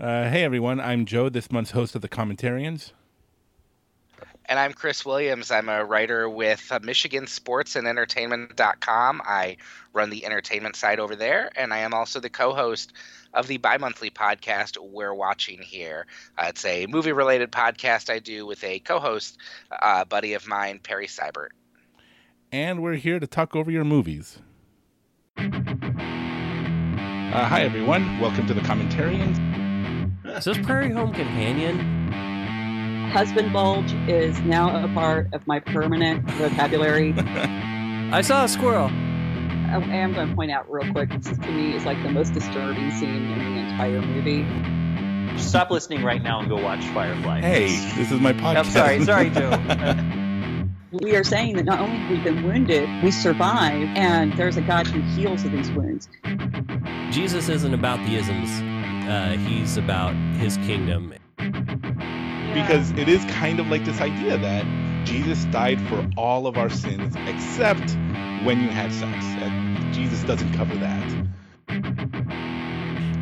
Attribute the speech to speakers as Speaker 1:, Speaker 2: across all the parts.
Speaker 1: Uh, hey everyone, I'm Joe, this month's host of the Commentarians.
Speaker 2: And I'm Chris Williams. I'm a writer with uh, Michigan Sports and Entertainment.com. I run the entertainment side over there, and I am also the co host of the bi monthly podcast We're Watching Here. Uh, it's a movie related podcast I do with a co host uh, buddy of mine, Perry Seibert.
Speaker 1: And we're here to talk over your movies. Uh, hi everyone, welcome to the Commentarians.
Speaker 3: Is this Prairie Home Companion?
Speaker 4: Husband bulge is now a part of my permanent vocabulary.
Speaker 3: I saw a squirrel.
Speaker 4: Oh, I am going to point out real quick. This to me is like the most disturbing scene in the entire movie.
Speaker 5: Stop listening right now and go watch Firefly.
Speaker 1: Hey, this is my podcast.
Speaker 5: I'm sorry, sorry, Joe.
Speaker 4: we are saying that not only have we been wounded, we survive, and there's a God who heals of these wounds.
Speaker 3: Jesus isn't about the isms. Uh, he's about his kingdom.
Speaker 1: Because it is kind of like this idea that Jesus died for all of our sins except when you had sex. And Jesus doesn't cover that.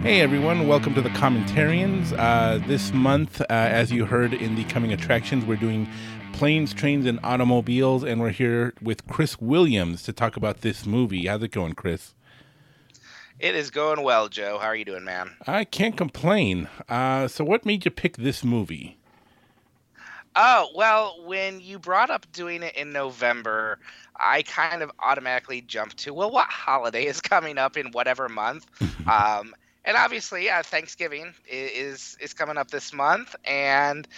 Speaker 1: Hey everyone, welcome to the Commentarians. Uh, this month, uh, as you heard in the coming attractions, we're doing planes, trains, and automobiles, and we're here with Chris Williams to talk about this movie. How's it going, Chris?
Speaker 2: It is going well, Joe. How are you doing, man?
Speaker 1: I can't complain. Uh, so, what made you pick this movie?
Speaker 2: Oh, well, when you brought up doing it in November, I kind of automatically jumped to, well, what holiday is coming up in whatever month? um, and obviously, yeah, Thanksgiving is is coming up this month, and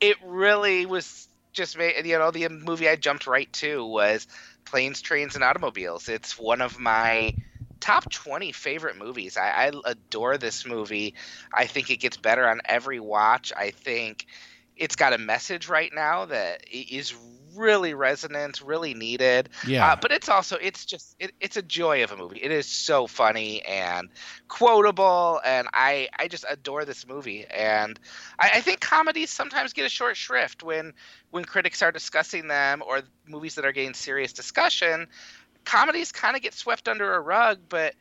Speaker 2: it really was just made. You know, the movie I jumped right to was Planes, Trains, and Automobiles. It's one of my top 20 favorite movies. I, I adore this movie. I think it gets better on every watch. I think it's got a message right now that is really resonant, really needed.
Speaker 1: Yeah.
Speaker 2: Uh, but it's also it's just it, it's a joy of a movie. It is so funny and quotable, and I I just adore this movie. And I, I think comedies sometimes get a short shrift when when critics are discussing them or movies that are getting serious discussion. Comedies kind of get swept under a rug, but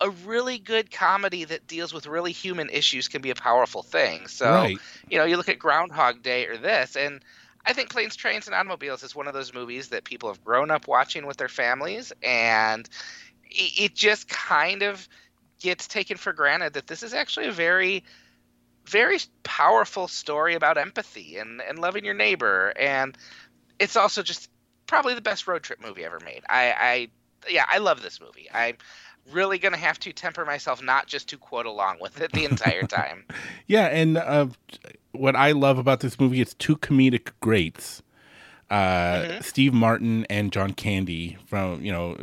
Speaker 2: a really good comedy that deals with really human issues can be a powerful thing. So,
Speaker 1: Right.
Speaker 2: you know, you look at Groundhog Day or this, and I think Planes, Trains, and Automobiles is one of those movies that people have grown up watching with their families, and it, it just kind of gets taken for granted that this is actually a very, very powerful story about empathy and, and loving your neighbor. And it's also just probably the best road trip movie ever made. I, I yeah, I love this movie. I'm really gonna have to temper myself not just to quote along with it the entire time.
Speaker 1: Yeah, and uh, what I love about this movie, it's two comedic greats, uh,
Speaker 2: Mhm.
Speaker 1: Steve Martin and John Candy from you know,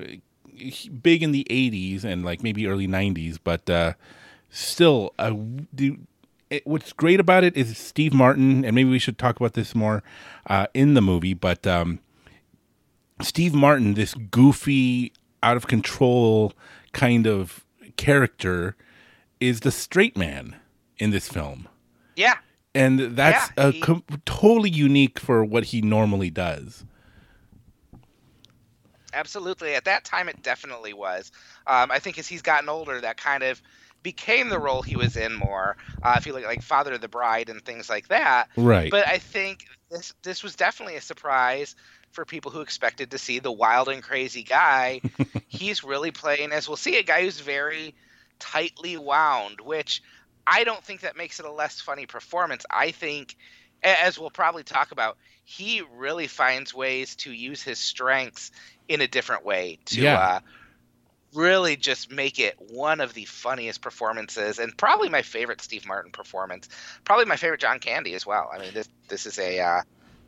Speaker 1: big in the '80s and like maybe early '90s, but uh, still, uh, do, it, what's great about it is Steve Martin, and maybe we should talk about this more uh, in the movie, but um, Steve Martin, this goofy, out of control kind of character, is the straight man in this film
Speaker 2: Yeah,
Speaker 1: and that's
Speaker 2: Yeah,
Speaker 1: a
Speaker 2: he-
Speaker 1: com- totally unique for what he normally does.
Speaker 2: absolutely. At that time, it definitely was. Um, I think as he's gotten older, that kind of became the role he was in more. Uh, if you look at like Father of the Bride and things like that.
Speaker 1: Right.
Speaker 2: But I think this this was definitely a surprise for people who expected to see the wild and crazy guy. He's really playing, as we'll see, a guy who's very tightly wound, which I don't think that makes it a less funny performance. I think, as we'll probably talk about, he really finds ways to use his strengths in a different way to
Speaker 1: Yeah.
Speaker 2: uh, really just make it one of the funniest performances and probably my favorite Steve Martin performance. Probably my favorite John Candy as well. I mean, this this is a uh,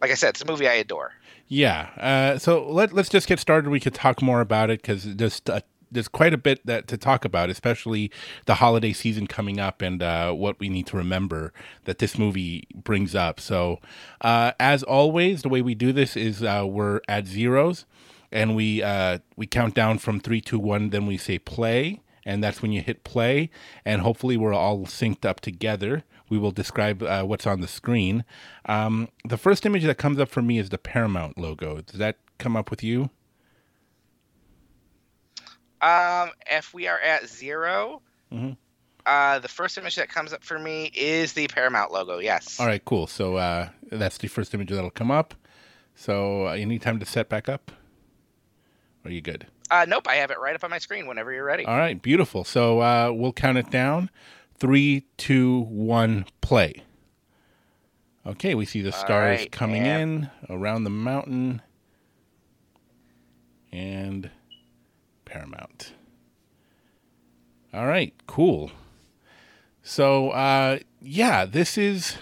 Speaker 2: like I said, it's a movie I adore.
Speaker 1: yeah. Uh, so let let's just get started. We could talk more about it because there's uh, there's quite a bit that to talk about, especially the holiday season coming up and uh, what we need to remember that this movie brings up. So, uh, as always, the way we do this is uh, we're at zeros, and we uh, we count down from three, two, one. Then we say play, and that's when you hit play, and hopefully we're all synced up together. We will describe uh, what's on the screen. Um, the first image that comes up for me is the Paramount logo. Does that come up with you?
Speaker 2: Um, if we are at 0
Speaker 1: Mhm.
Speaker 2: Uh, the first image that comes up for me is the Paramount logo. Yes.
Speaker 1: All right, cool. So uh, that's the first image that'll come up. So uh, you need time to set back up? Are you good?
Speaker 2: Uh, nope, I have it right up on my screen whenever you're ready.
Speaker 1: All right, beautiful. So uh, we'll count it down. Three, two, one, play. Okay, we see the stars
Speaker 2: right,
Speaker 1: coming in around the mountain and Paramount. All right, cool. So, uh, yeah, this is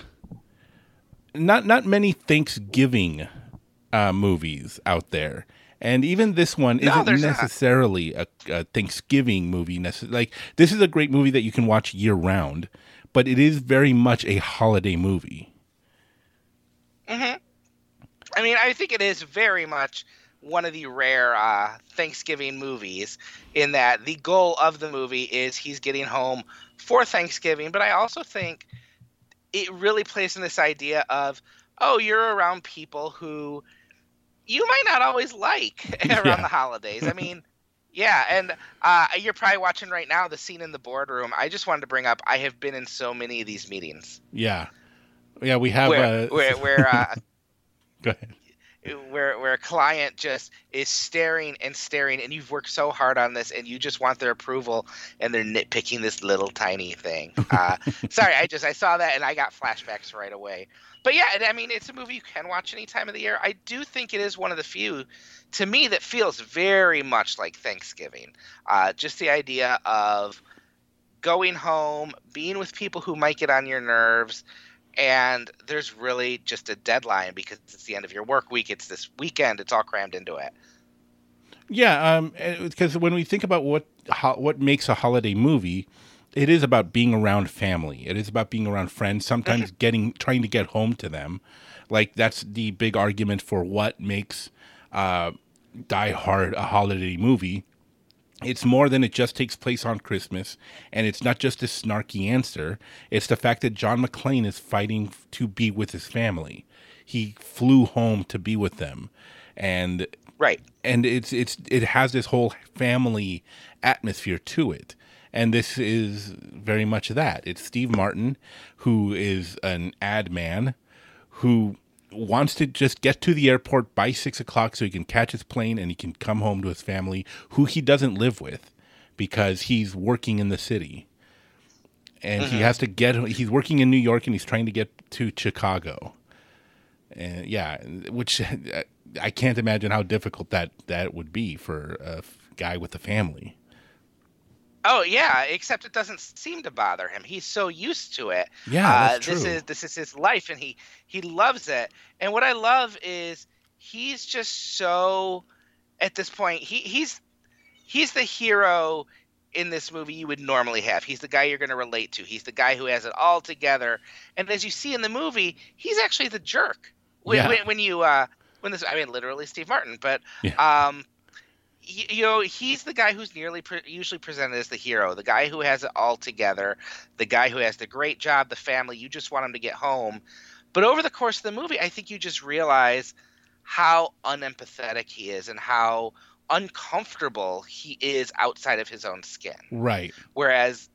Speaker 1: not not many Thanksgiving uh, movies out there, and even this one isn't necessarily a, a Thanksgiving movie. Necess- like this is a great movie that you can watch year round, but it is very much a holiday movie. Hmm.
Speaker 2: I mean, I think it is very much one of the rare uh, Thanksgiving movies in that the goal of the movie is he's getting home for Thanksgiving, but I also think it really plays in this idea of, oh, you're around people who you might not always like around
Speaker 1: Yeah.
Speaker 2: the holidays. I mean, yeah, and uh, you're probably watching right now the scene in the boardroom. I just wanted to bring up I have been in so many of these meetings
Speaker 1: Yeah, yeah, we have.
Speaker 2: where,
Speaker 1: uh,
Speaker 2: where, where uh,
Speaker 1: go ahead.
Speaker 2: where where a client just is staring and staring and you've worked so hard on this and you just want their approval and they're nitpicking this little tiny thing uh, sorry i just i saw that and i got flashbacks right away but yeah i mean it's a movie you can watch any time of the year i do think it is one of the few to me that feels very much like thanksgiving uh, just the idea of going home being with people who might get on your nerves and there's really just a deadline because it's the end of your work week. It's this weekend. It's all crammed into it.
Speaker 1: Yeah, um, because when we think about what what makes a holiday movie, it is about being around family. It is about being around friends. Sometimes getting trying to get home to them, like that's the big argument for what makes uh, Die Hard a holiday movie. It's more than it just takes place on Christmas, and it's not just a snarky answer. It's the fact that John McClane is fighting to be with his family. He flew home to be with them, and
Speaker 2: Right.
Speaker 1: and it's it's it has this whole family atmosphere to it and this is very much that. It's steve martin who is an ad man who wants to just get to the airport by six o'clock so he can catch his plane and he can come home to his family who he doesn't live with because he's working in the city. And he mm-hmm. has to get he's working in new york and he's trying to get to chicago. And yeah, which I can't imagine how difficult that that would be for a guy with a family.
Speaker 2: Oh yeah, except it doesn't seem to bother him. He's so used to it.
Speaker 1: Yeah,
Speaker 2: uh, this is this is his life, and he he loves it. And what I love is he's just so at this point he he's he's the hero in this movie you would normally have. He's the guy you're going to relate to. He's the guy who has it all together. And as you see in the movie, he's actually the jerk. When,
Speaker 1: Yeah.
Speaker 2: when, when you uh when this I mean literally Steve Martin, but
Speaker 1: Yeah.
Speaker 2: um you know he's the guy who's nearly pre- usually presented as the hero the guy who has it all together the guy who has the great job the family you just want him to get home but over the course of the movie i think you just realize how unempathetic he is and how uncomfortable he is outside of his own skin
Speaker 1: Right.
Speaker 2: whereas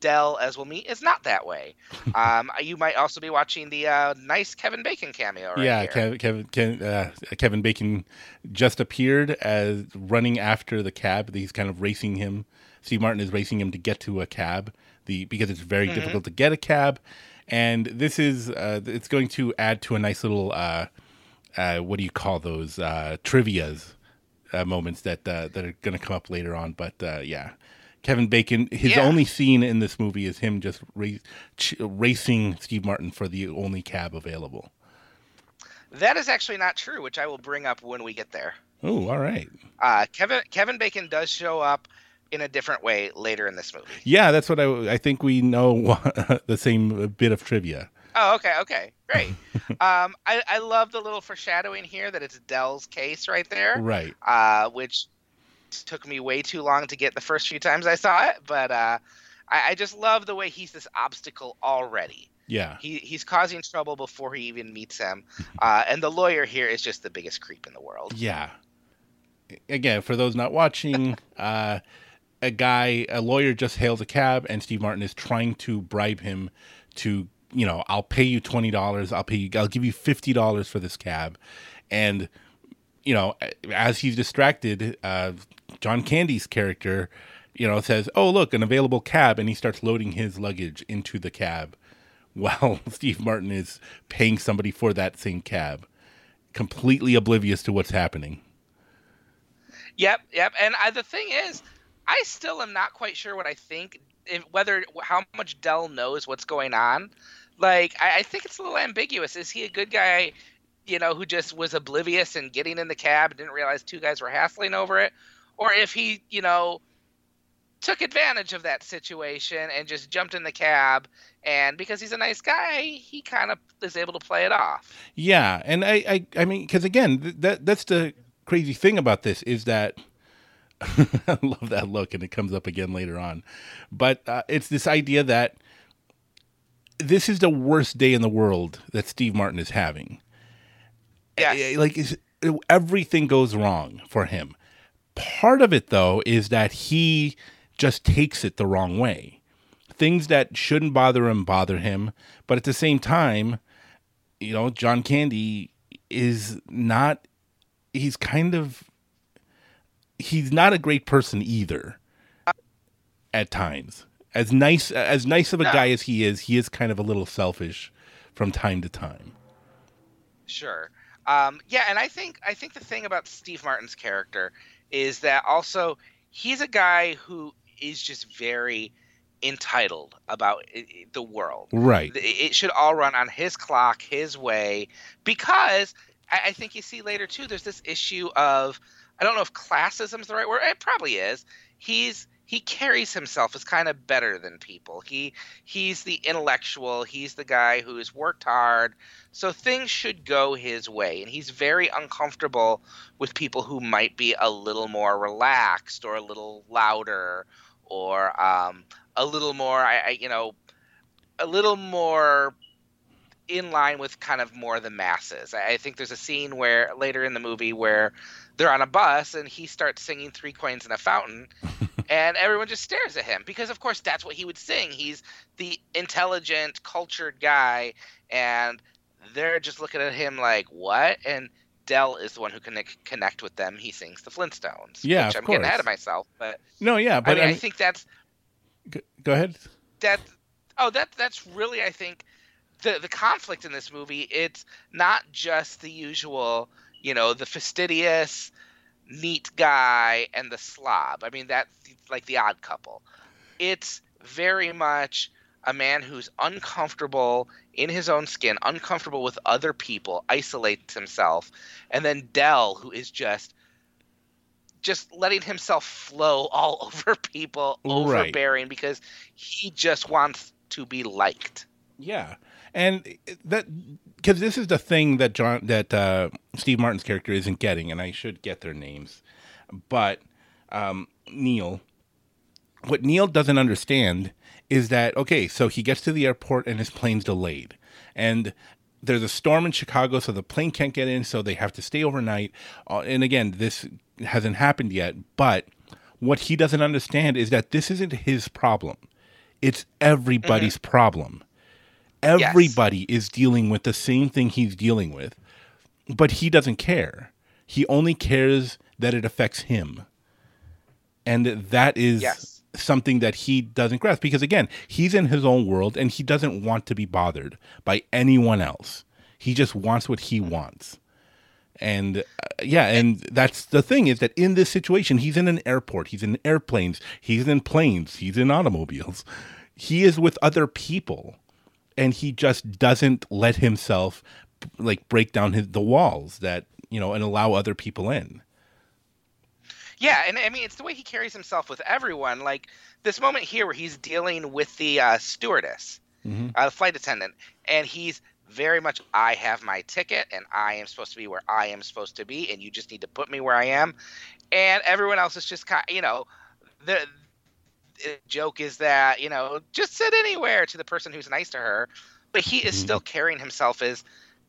Speaker 2: Dell, as we'll meet, is not that way. um, you might also be watching the uh, nice Kevin Bacon cameo right
Speaker 1: yeah. Kevin Kevin uh, Kevin Bacon just appeared as running after the cab. He's kind of racing him. Steve Martin is racing him to get to a cab. The because it's very difficult to get a cab, and this is uh, it's going to add to a nice little uh, uh, what do you call those uh, trivia's uh, moments that uh, that are going to come up later on. But uh, yeah, Kevin Bacon, his
Speaker 2: Yeah.
Speaker 1: only scene in this movie is him just ch- racing Steve Martin for the only cab available.
Speaker 2: That is actually not true, which I will bring up when we get there.
Speaker 1: Oh, all right.
Speaker 2: Uh, Kevin Kevin Bacon does show up in a different way later in this movie.
Speaker 1: Yeah, that's what I. I think we know the same bit of trivia.
Speaker 2: Oh, okay, okay, great. um, I, I love the little foreshadowing here that it's Dell's case right there,
Speaker 1: Right.
Speaker 2: uh, which took me way too long to get the first few times I saw it, but uh, I, I just love the way he's this obstacle already.
Speaker 1: Yeah.
Speaker 2: He, he's causing trouble before he even meets him, uh, and the lawyer here is just the biggest creep in the world.
Speaker 1: Yeah. Again, for those not watching, uh, a guy, a lawyer, just hails a cab, and Steve Martin is trying to bribe him to, you know, I'll pay you twenty dollars. I'll pay you. I'll give you fifty dollars for this cab, and you know, as he's distracted, uh, John Candy's character, you know, says, "Oh, look, an available cab," and he starts loading his luggage into the cab, while Steve Martin is paying somebody for that same cab, completely oblivious to what's happening.
Speaker 2: Yep, yep. And I, the thing is, I still am not quite sure what I think, if, whether how much Dell knows what's going on. Like, I, I think it's a little ambiguous. Is he a good guy, you know, who just was oblivious and getting in the cab didn't realize two guys were hassling over it, or if he, you know, took advantage of that situation and just jumped in the cab and because he's a nice guy he kind of is able to play it off
Speaker 1: Yeah, and I, I, I mean, because again, th- that that's the crazy thing about this is that I love that look, and it comes up again later on. But uh, it's this idea that this is the worst day in the world that Steve Martin is having.
Speaker 2: Yes.
Speaker 1: Eh, Like is everything goes wrong for him. Part of it though is that he just takes it the wrong way. Things that shouldn't bother him bother him, but at the same time, you know, John Candy is not he's kind of he's not a great person either at times. As nice as nice of a
Speaker 2: No.
Speaker 1: guy as he is, he is kind of a little selfish from time to time.
Speaker 2: Sure. Um, yeah, and I think I think the thing about Steve Martin's character is that also he's a guy who is just very entitled about the world.
Speaker 1: Right.
Speaker 2: It should all run on his clock, his way, because I, I think you see later too. There's this issue of I don't know if classism is the right word. It probably is. He's he carries himself as kind of better than people. He he's the intellectual. He's the guy who's worked hard. So things should go his way, and he's very uncomfortable with people who might be a little more relaxed or a little louder or um, a little more, I, I you know, a little more in line with kind of more the masses. I, I think there's a scene where later in the movie where they're on a bus and he starts singing Three Coins in a Fountain, and everyone just stares at him because, of course, that's what he would sing. He's the intelligent, cultured guy, and they're just looking at him like, "What?" And Dell is the one who can connect, with them. He sings the Flintstones.
Speaker 1: Yeah,
Speaker 2: which I'm getting ahead of myself, but
Speaker 1: No, yeah,
Speaker 2: I
Speaker 1: but
Speaker 2: mean,
Speaker 1: I
Speaker 2: I think that's
Speaker 1: go ahead.
Speaker 2: that oh that that's really i think the the conflict in this movie it's not just the usual you know the fastidious neat guy and the slob. I mean that's like the odd couple. It's very much a man who's uncomfortable in his own skin uncomfortable with other people isolates himself and then dell who is just just letting himself flow all over people
Speaker 1: Right.
Speaker 2: overbearing because he just wants to be liked.
Speaker 1: Yeah, and that because this is the thing that John that uh, Steve Martin's character isn't getting, and I should get their names, but um, Neil, what Neil doesn't understand is that okay, so he gets to the airport and his plane's delayed, and there's a storm in Chicago, so the plane can't get in, so they have to stay overnight. Uh, and again, this hasn't happened yet, but what he doesn't understand is that this isn't his problem; it's everybody's problem everybody is dealing with the same thing he's dealing with, but he doesn't care. He only cares that it affects him. And that is
Speaker 2: Yes.
Speaker 1: something that he doesn't grasp because, again, he's in his own world and he doesn't want to be bothered by anyone else. He just wants what he wants. And uh, yeah, and that's the thing is that in this situation, he's in an airport, he's in airplanes, he's in planes, he's in automobiles. He is with other people and he just doesn't let himself like break down his, the walls that you know and allow other people in
Speaker 2: Yeah, and I mean it's the way he carries himself with everyone. Like this moment here where he's dealing with the uh, stewardess,
Speaker 1: Mhm.
Speaker 2: uh, the flight attendant, and he's very much I have my ticket and I am supposed to be where I am supposed to be, and you just need to put me where I am. And everyone else is just kind, you know, the, the joke is that you know just sit anywhere to the person who's nice to her, but he is
Speaker 1: Mhm.
Speaker 2: still carrying himself as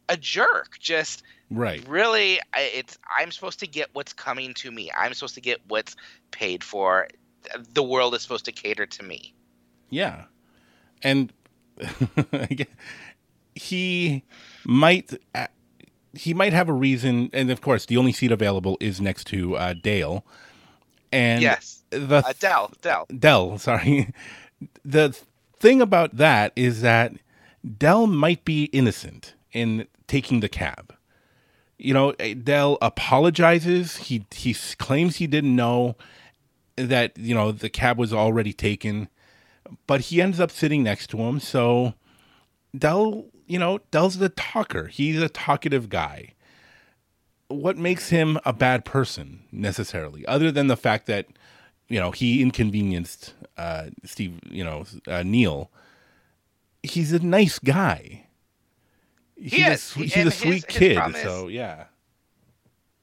Speaker 2: a jerk, just
Speaker 1: right
Speaker 2: really it's i'm supposed to get what's coming to me i'm supposed to get what's paid for the world is supposed to cater to me.
Speaker 1: Yeah, and he might uh, he might have a reason, and of course, the only seat available is next to uh, Dale. And
Speaker 2: yes,
Speaker 1: the
Speaker 2: uh, Dell, Dell,
Speaker 1: Dell. Sorry, the thing about that is that Dell might be innocent in taking the cab. You know, Dell apologizes. He he claims he didn't know that you know the cab was already taken, but he ends up sitting next to him. So Dell, you know, Dell's the talker. He's a talkative guy. What makes him a bad person necessarily, other than the fact that you know he inconvenienced uh, Steve, you know uh, Neil. He's a nice guy. He's
Speaker 2: he
Speaker 1: a, he's
Speaker 2: and
Speaker 1: a sweet
Speaker 2: his
Speaker 1: kid.
Speaker 2: problem is-
Speaker 1: So yeah,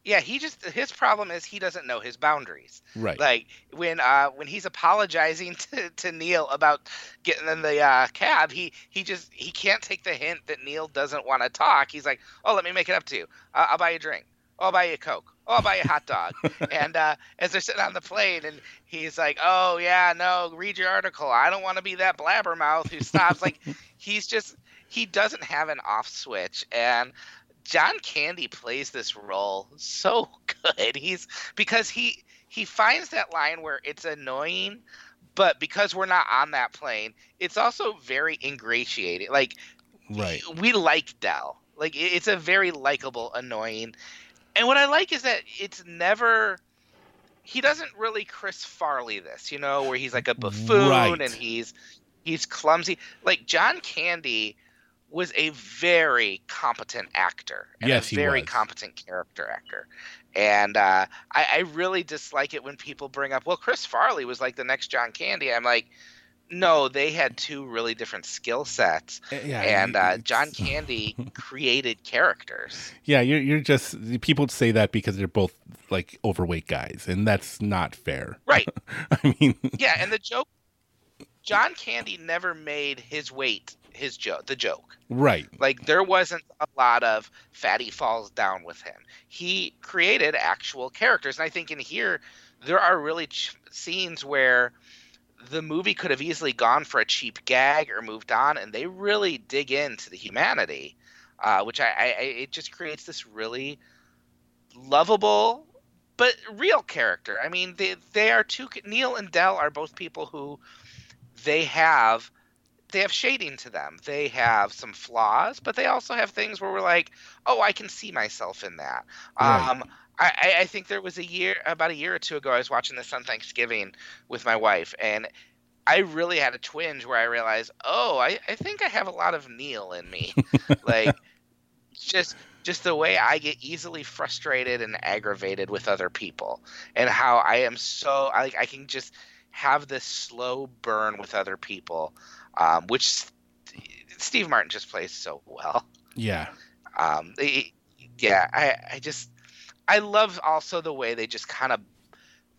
Speaker 2: yeah, he just his problem is he doesn't know his boundaries.
Speaker 1: right.
Speaker 2: Like when uh when he's apologizing to, to Neil about getting in the uh, cab, he he just he can't take the hint that Neil doesn't want to talk. He's like, "Oh, let me make it up to you. Uh, I'll buy you a drink. Oh, I'll buy you a coke. Oh, I'll buy you a hot dog." and uh, as they're sitting on the plane, and he's like, "Oh yeah, no, read your article. I don't want to be that blabbermouth who stops." like he's just he doesn't have an off switch and. John Candy plays this role so good. He's because he he finds that line where it's annoying, but because we're not on that plane, it's also very ingratiating. Like
Speaker 1: Right.
Speaker 2: we like Dell. Like it's a very likable, annoying. And what I like is that it's never he doesn't really Chris Farley this, you know, where he's like a buffoon
Speaker 1: Right.
Speaker 2: and he's he's clumsy. Like John Candy was a very competent actor and
Speaker 1: Yes,
Speaker 2: a very competent character actor. And uh, I, I really dislike it when people bring up, well, Chris Farley was like the next John Candy. I'm like, no, they had two really different skill sets
Speaker 1: Uh, Yeah.
Speaker 2: and uh, John Candy created characters.
Speaker 1: Yeah, you're you're just people say that because they're both like overweight guys, and that's not fair.
Speaker 2: Right.
Speaker 1: I mean,
Speaker 2: Yeah, and the joke John Candy never made his weight his joke the joke.
Speaker 1: right.
Speaker 2: Like there wasn't a lot of fatty falls down with him. He created actual characters, and I think in here there are really ch- scenes where the movie could have easily gone for a cheap gag or moved on, and they really dig into the humanity, uh, which I, I, it just creates this really lovable but real character. I mean, they they are two. Neil and Dell are both people who they have they have shading to them. They have some flaws, but they also have things where we're like, oh, I can see myself in that.
Speaker 1: Right.
Speaker 2: Um, I, I- think there was a year, about a year or two ago, I was watching this on Thanksgiving with my wife, and I really had a twinge where I realized, oh, I, I think I have a lot of Neil in me. like, just just the way I get easily frustrated and aggravated with other people, and how I am so I, I can just have this slow burn with other people, um, which Steve Martin just plays so well.
Speaker 1: Yeah.
Speaker 2: Um, he- yeah, I, I just I love also the way they just kind of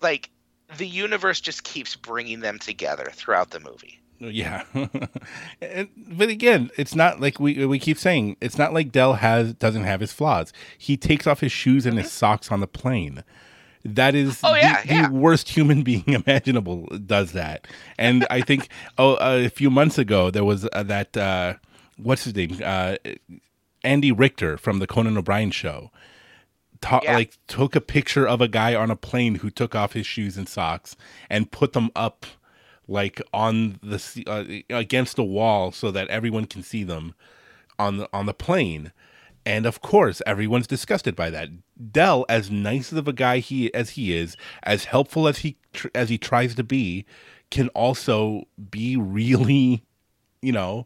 Speaker 2: like the universe just keeps bringing them together throughout the movie.
Speaker 1: Yeah. and, but again, it's not like we we keep saying it's not like Dell has doesn't have his flaws. He takes off his shoes and his socks on the plane. That is
Speaker 2: Oh, yeah,
Speaker 1: the,
Speaker 2: yeah.
Speaker 1: the worst human being imaginable does that. And I think oh a few months ago there was uh, that uh, what's his name uh, Andy Richter from the Conan O'Brien show. Ta-
Speaker 2: Yeah.
Speaker 1: like took a picture of a guy on a plane who took off his shoes and socks and put them up like on the uh, against the wall so that everyone can see them on the on the plane and of course everyone's disgusted by that dell as nice of a guy he as he is as helpful as he tr- as he tries to be can also be really you know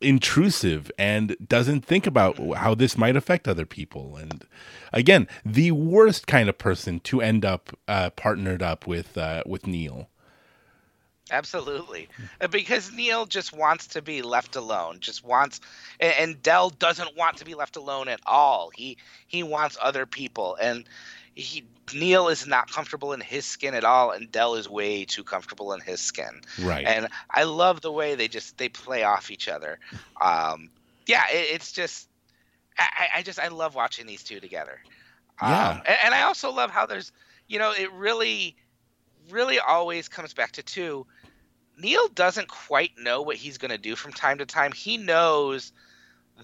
Speaker 1: intrusive and doesn't think about how this might affect other people and again the worst kind of person to end up uh, partnered up with uh, with neil
Speaker 2: Absolutely, Uh, because Neil just wants to be left alone. Just wants, and Dell doesn't want to be left alone at all. He he wants other people, and he Neil is not comfortable in his skin at all, and Dell is way too comfortable in his skin.
Speaker 1: right
Speaker 2: And I love the way they just they play off each other. Um, yeah, it, it's just I, I- just I love watching these two together.
Speaker 1: Yeah.
Speaker 2: Um, and, and I also love how there's you know it really really always comes back to two. Neil doesn't quite know what he's going to do from time to time. He knows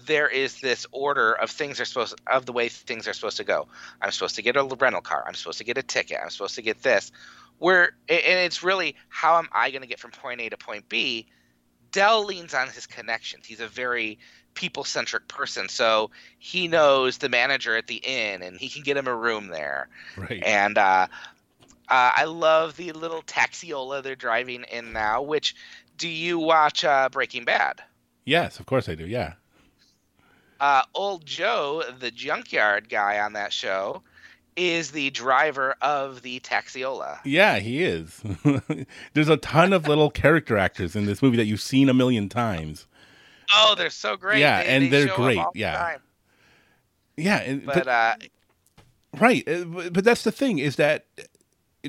Speaker 2: there is this order of things are supposed of the way things are supposed to go. I'm supposed to get a rental car. I'm supposed to get a ticket. I'm supposed to get this. Where and it's really how am I going to get from point A to point B? Dell leans on his connections. He's a very people centric person, so he knows the manager at the inn, and he can get him a room there.
Speaker 1: Right.
Speaker 2: And uh, uh, I love the little taxiola they're driving in now. Which do you watch uh, Breaking Bad?
Speaker 1: Yes, of course I do. Yeah.
Speaker 2: Uh, old Joe, the junkyard guy on that show, is the driver of the Taxiola.
Speaker 1: Yeah, he is. There's a ton of little character actors in this movie that you've seen a million times.
Speaker 2: Oh, they're so great.
Speaker 1: Yeah,
Speaker 2: They-
Speaker 1: and
Speaker 2: they
Speaker 1: they're great,
Speaker 2: all the
Speaker 1: yeah. Yeah, and,
Speaker 2: But,
Speaker 1: but,
Speaker 2: uh,
Speaker 1: right, uh, but but that's the thing is that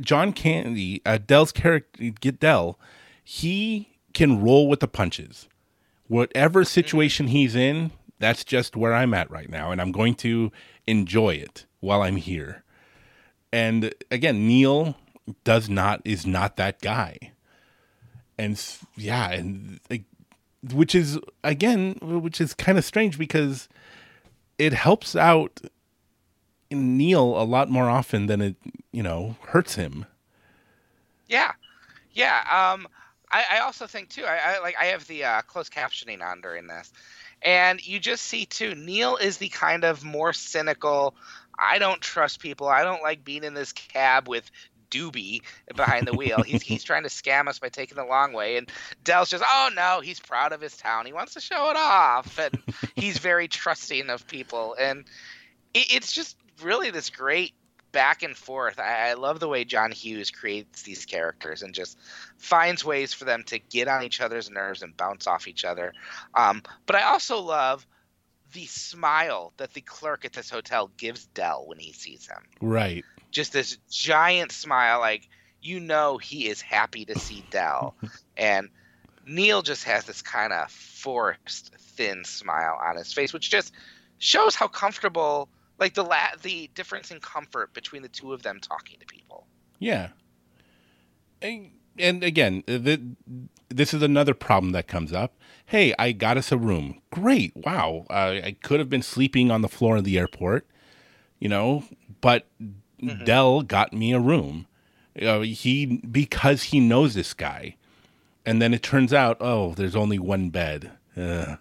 Speaker 1: John Candy, uh, Dell's character, get Dell, he can roll with the punches. Whatever situation he's in, that's just where I'm at right now, and I'm going to enjoy it while I'm here. And again, Neil does not is not that guy, and yeah, and like, which is again, which is kind of strange because it helps out Neil a lot more often than it, you know, hurts him.
Speaker 2: yeah, yeah. Um, I, I also think too. I, I like. I have the uh, closed captioning on during this, and you just see too. Neil is the kind of more cynical. I don't trust people. I don't like being in this cab with Doobie behind the wheel. He's he's trying to scam us by taking the long way, and Dell's just, oh no, he's proud of his town. He wants to show it off, and he's very trusting of people, and it, it's just really this great back and forth. I, I love the way John Hughes creates these characters and just finds ways for them to get on each other's nerves and bounce off each other. Um, but I also love the smile that the clerk at this hotel gives Dell when he sees him.
Speaker 1: Right.
Speaker 2: Just this giant smile, like you know he is happy to see Dell. and Neil just has this kind of forced, thin smile on his face, which just shows how comfortable, like the la- the difference in comfort between the two of them talking to people.
Speaker 1: Yeah. And, and again, the, this is another problem that comes up. Hey, I got us a room. Great. Wow. Uh, I could have been sleeping on the floor of the airport, you know, but Dell got me a room. Uh, he because he knows this guy, and then it turns out, oh, there's only one bed. Uh,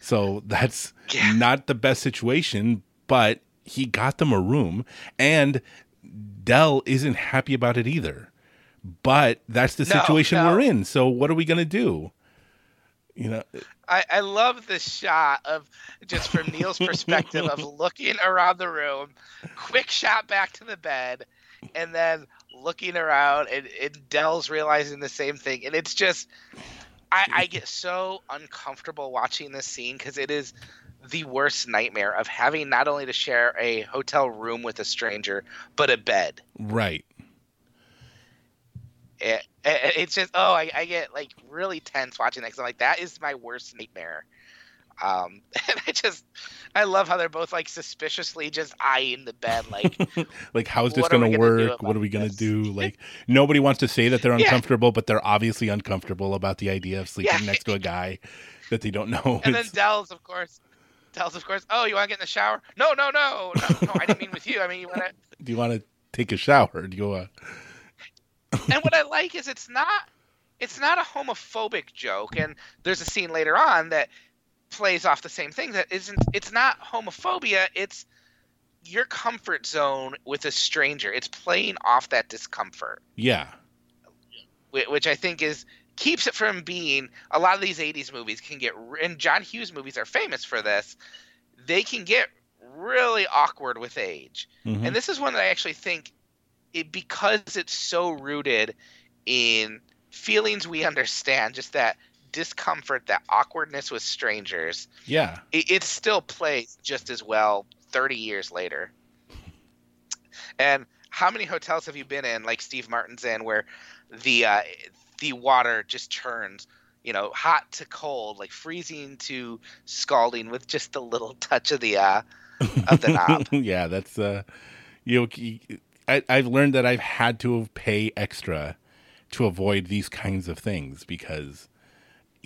Speaker 1: so that's
Speaker 2: Yeah.
Speaker 1: not the best situation, but he got them a room, and Dell isn't happy about it either. But that's the
Speaker 2: No,
Speaker 1: situation
Speaker 2: no.
Speaker 1: we're in. So what are we gonna do? You know,
Speaker 2: I, I love the shot of just from Neil's perspective of looking around the room, quick shot back to the bed, and then looking around and, and Dell's realizing the same thing. And it's just I, I get so uncomfortable watching this scene because it is the worst nightmare of having not only to share a hotel room with a stranger, but a bed.
Speaker 1: right?
Speaker 2: It, it- it's just oh I, I get like really tense watching that because I'm like that is my worst nightmare. Um, and I just I love how they're both like suspiciously just eyeing the bed like
Speaker 1: like how's this
Speaker 2: What are we
Speaker 1: gonna
Speaker 2: gonna
Speaker 1: work? What are we gonna do? Like nobody wants to say that they're
Speaker 2: Yeah.
Speaker 1: uncomfortable, but they're obviously uncomfortable about the idea of sleeping
Speaker 2: Yeah.
Speaker 1: next to a guy that they don't know.
Speaker 2: and then
Speaker 1: It's-
Speaker 2: Dell's of course Dell's of course. Oh you want to get in the shower? No no no no no I didn't mean with you. I mean you want to
Speaker 1: do you want to take a shower? Do you uh,
Speaker 2: and what I like is it's not it's not a homophobic joke and there's a scene later on that plays off the same thing that isn't it's not homophobia it's your comfort zone with a stranger. It's playing off that discomfort.
Speaker 1: Yeah,
Speaker 2: which I think is keeps it from being a lot of these 80s movies can get and John Hughes movies are famous for this they can get really awkward with age.
Speaker 1: Mhm.
Speaker 2: and this is one that I actually think it because it's so rooted in feelings we understand just that discomfort that awkwardness with strangers
Speaker 1: yeah,
Speaker 2: it, it still plays just as well 30 years later. And how many hotels have you been in like steve martin's in where the uh, the water just turns you know hot to cold like freezing to scalding with just a little touch of the uh of the knob
Speaker 1: yeah. That's uh, you, you I, I've learned that I've had to pay extra to avoid these kinds of things because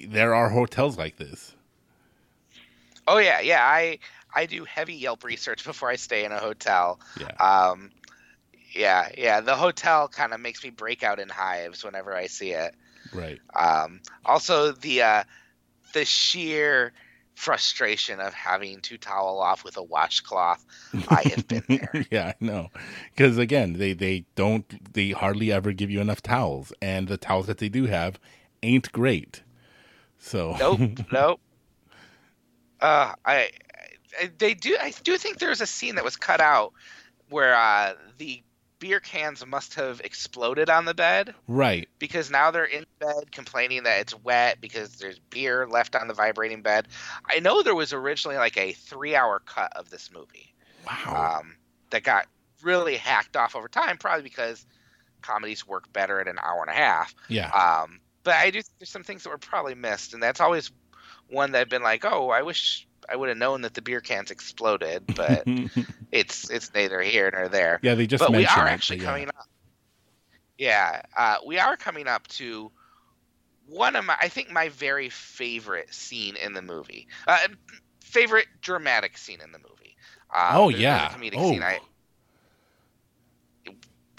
Speaker 1: there are hotels like this.
Speaker 2: Oh yeah, yeah. I I do heavy Yelp research before I stay in a hotel.
Speaker 1: Yeah.
Speaker 2: Um, yeah, yeah. The hotel kind of makes me break out in hives whenever I see it.
Speaker 1: Right.
Speaker 2: Um, also, the uh, the sheer frustration of having to towel off with a washcloth. I have been there.
Speaker 1: yeah, I know. Because again, they they don't they hardly ever give you enough towels, and the towels that they do have ain't great. So
Speaker 2: Nope, nope. Uh, I, I they do. I do think there's a scene that was cut out where uh, the beer cans must have exploded on the bed
Speaker 1: right.
Speaker 2: because now they're in bed complaining that it's wet because there's beer left on the vibrating bed. I know there was originally like a three hour cut of this movie
Speaker 1: Wow.
Speaker 2: um, that got really hacked off over time, probably because comedies work better at an hour and a half.
Speaker 1: yeah.
Speaker 2: Um, but I do think there's some things that were probably missed, and that's always one that I've been like, oh, I wish I would have known that the beer cans exploded, but it's it's neither here nor there.
Speaker 1: yeah, they just
Speaker 2: but we are
Speaker 1: it,
Speaker 2: actually
Speaker 1: but yeah.
Speaker 2: coming up. Yeah, uh, we are coming up to one of my, I think, my very favorite scene in the movie. Uh, favorite dramatic scene in the movie. Um,
Speaker 1: Oh
Speaker 2: there's- there's a
Speaker 1: yeah.
Speaker 2: comedic
Speaker 1: Oh.
Speaker 2: scene. I,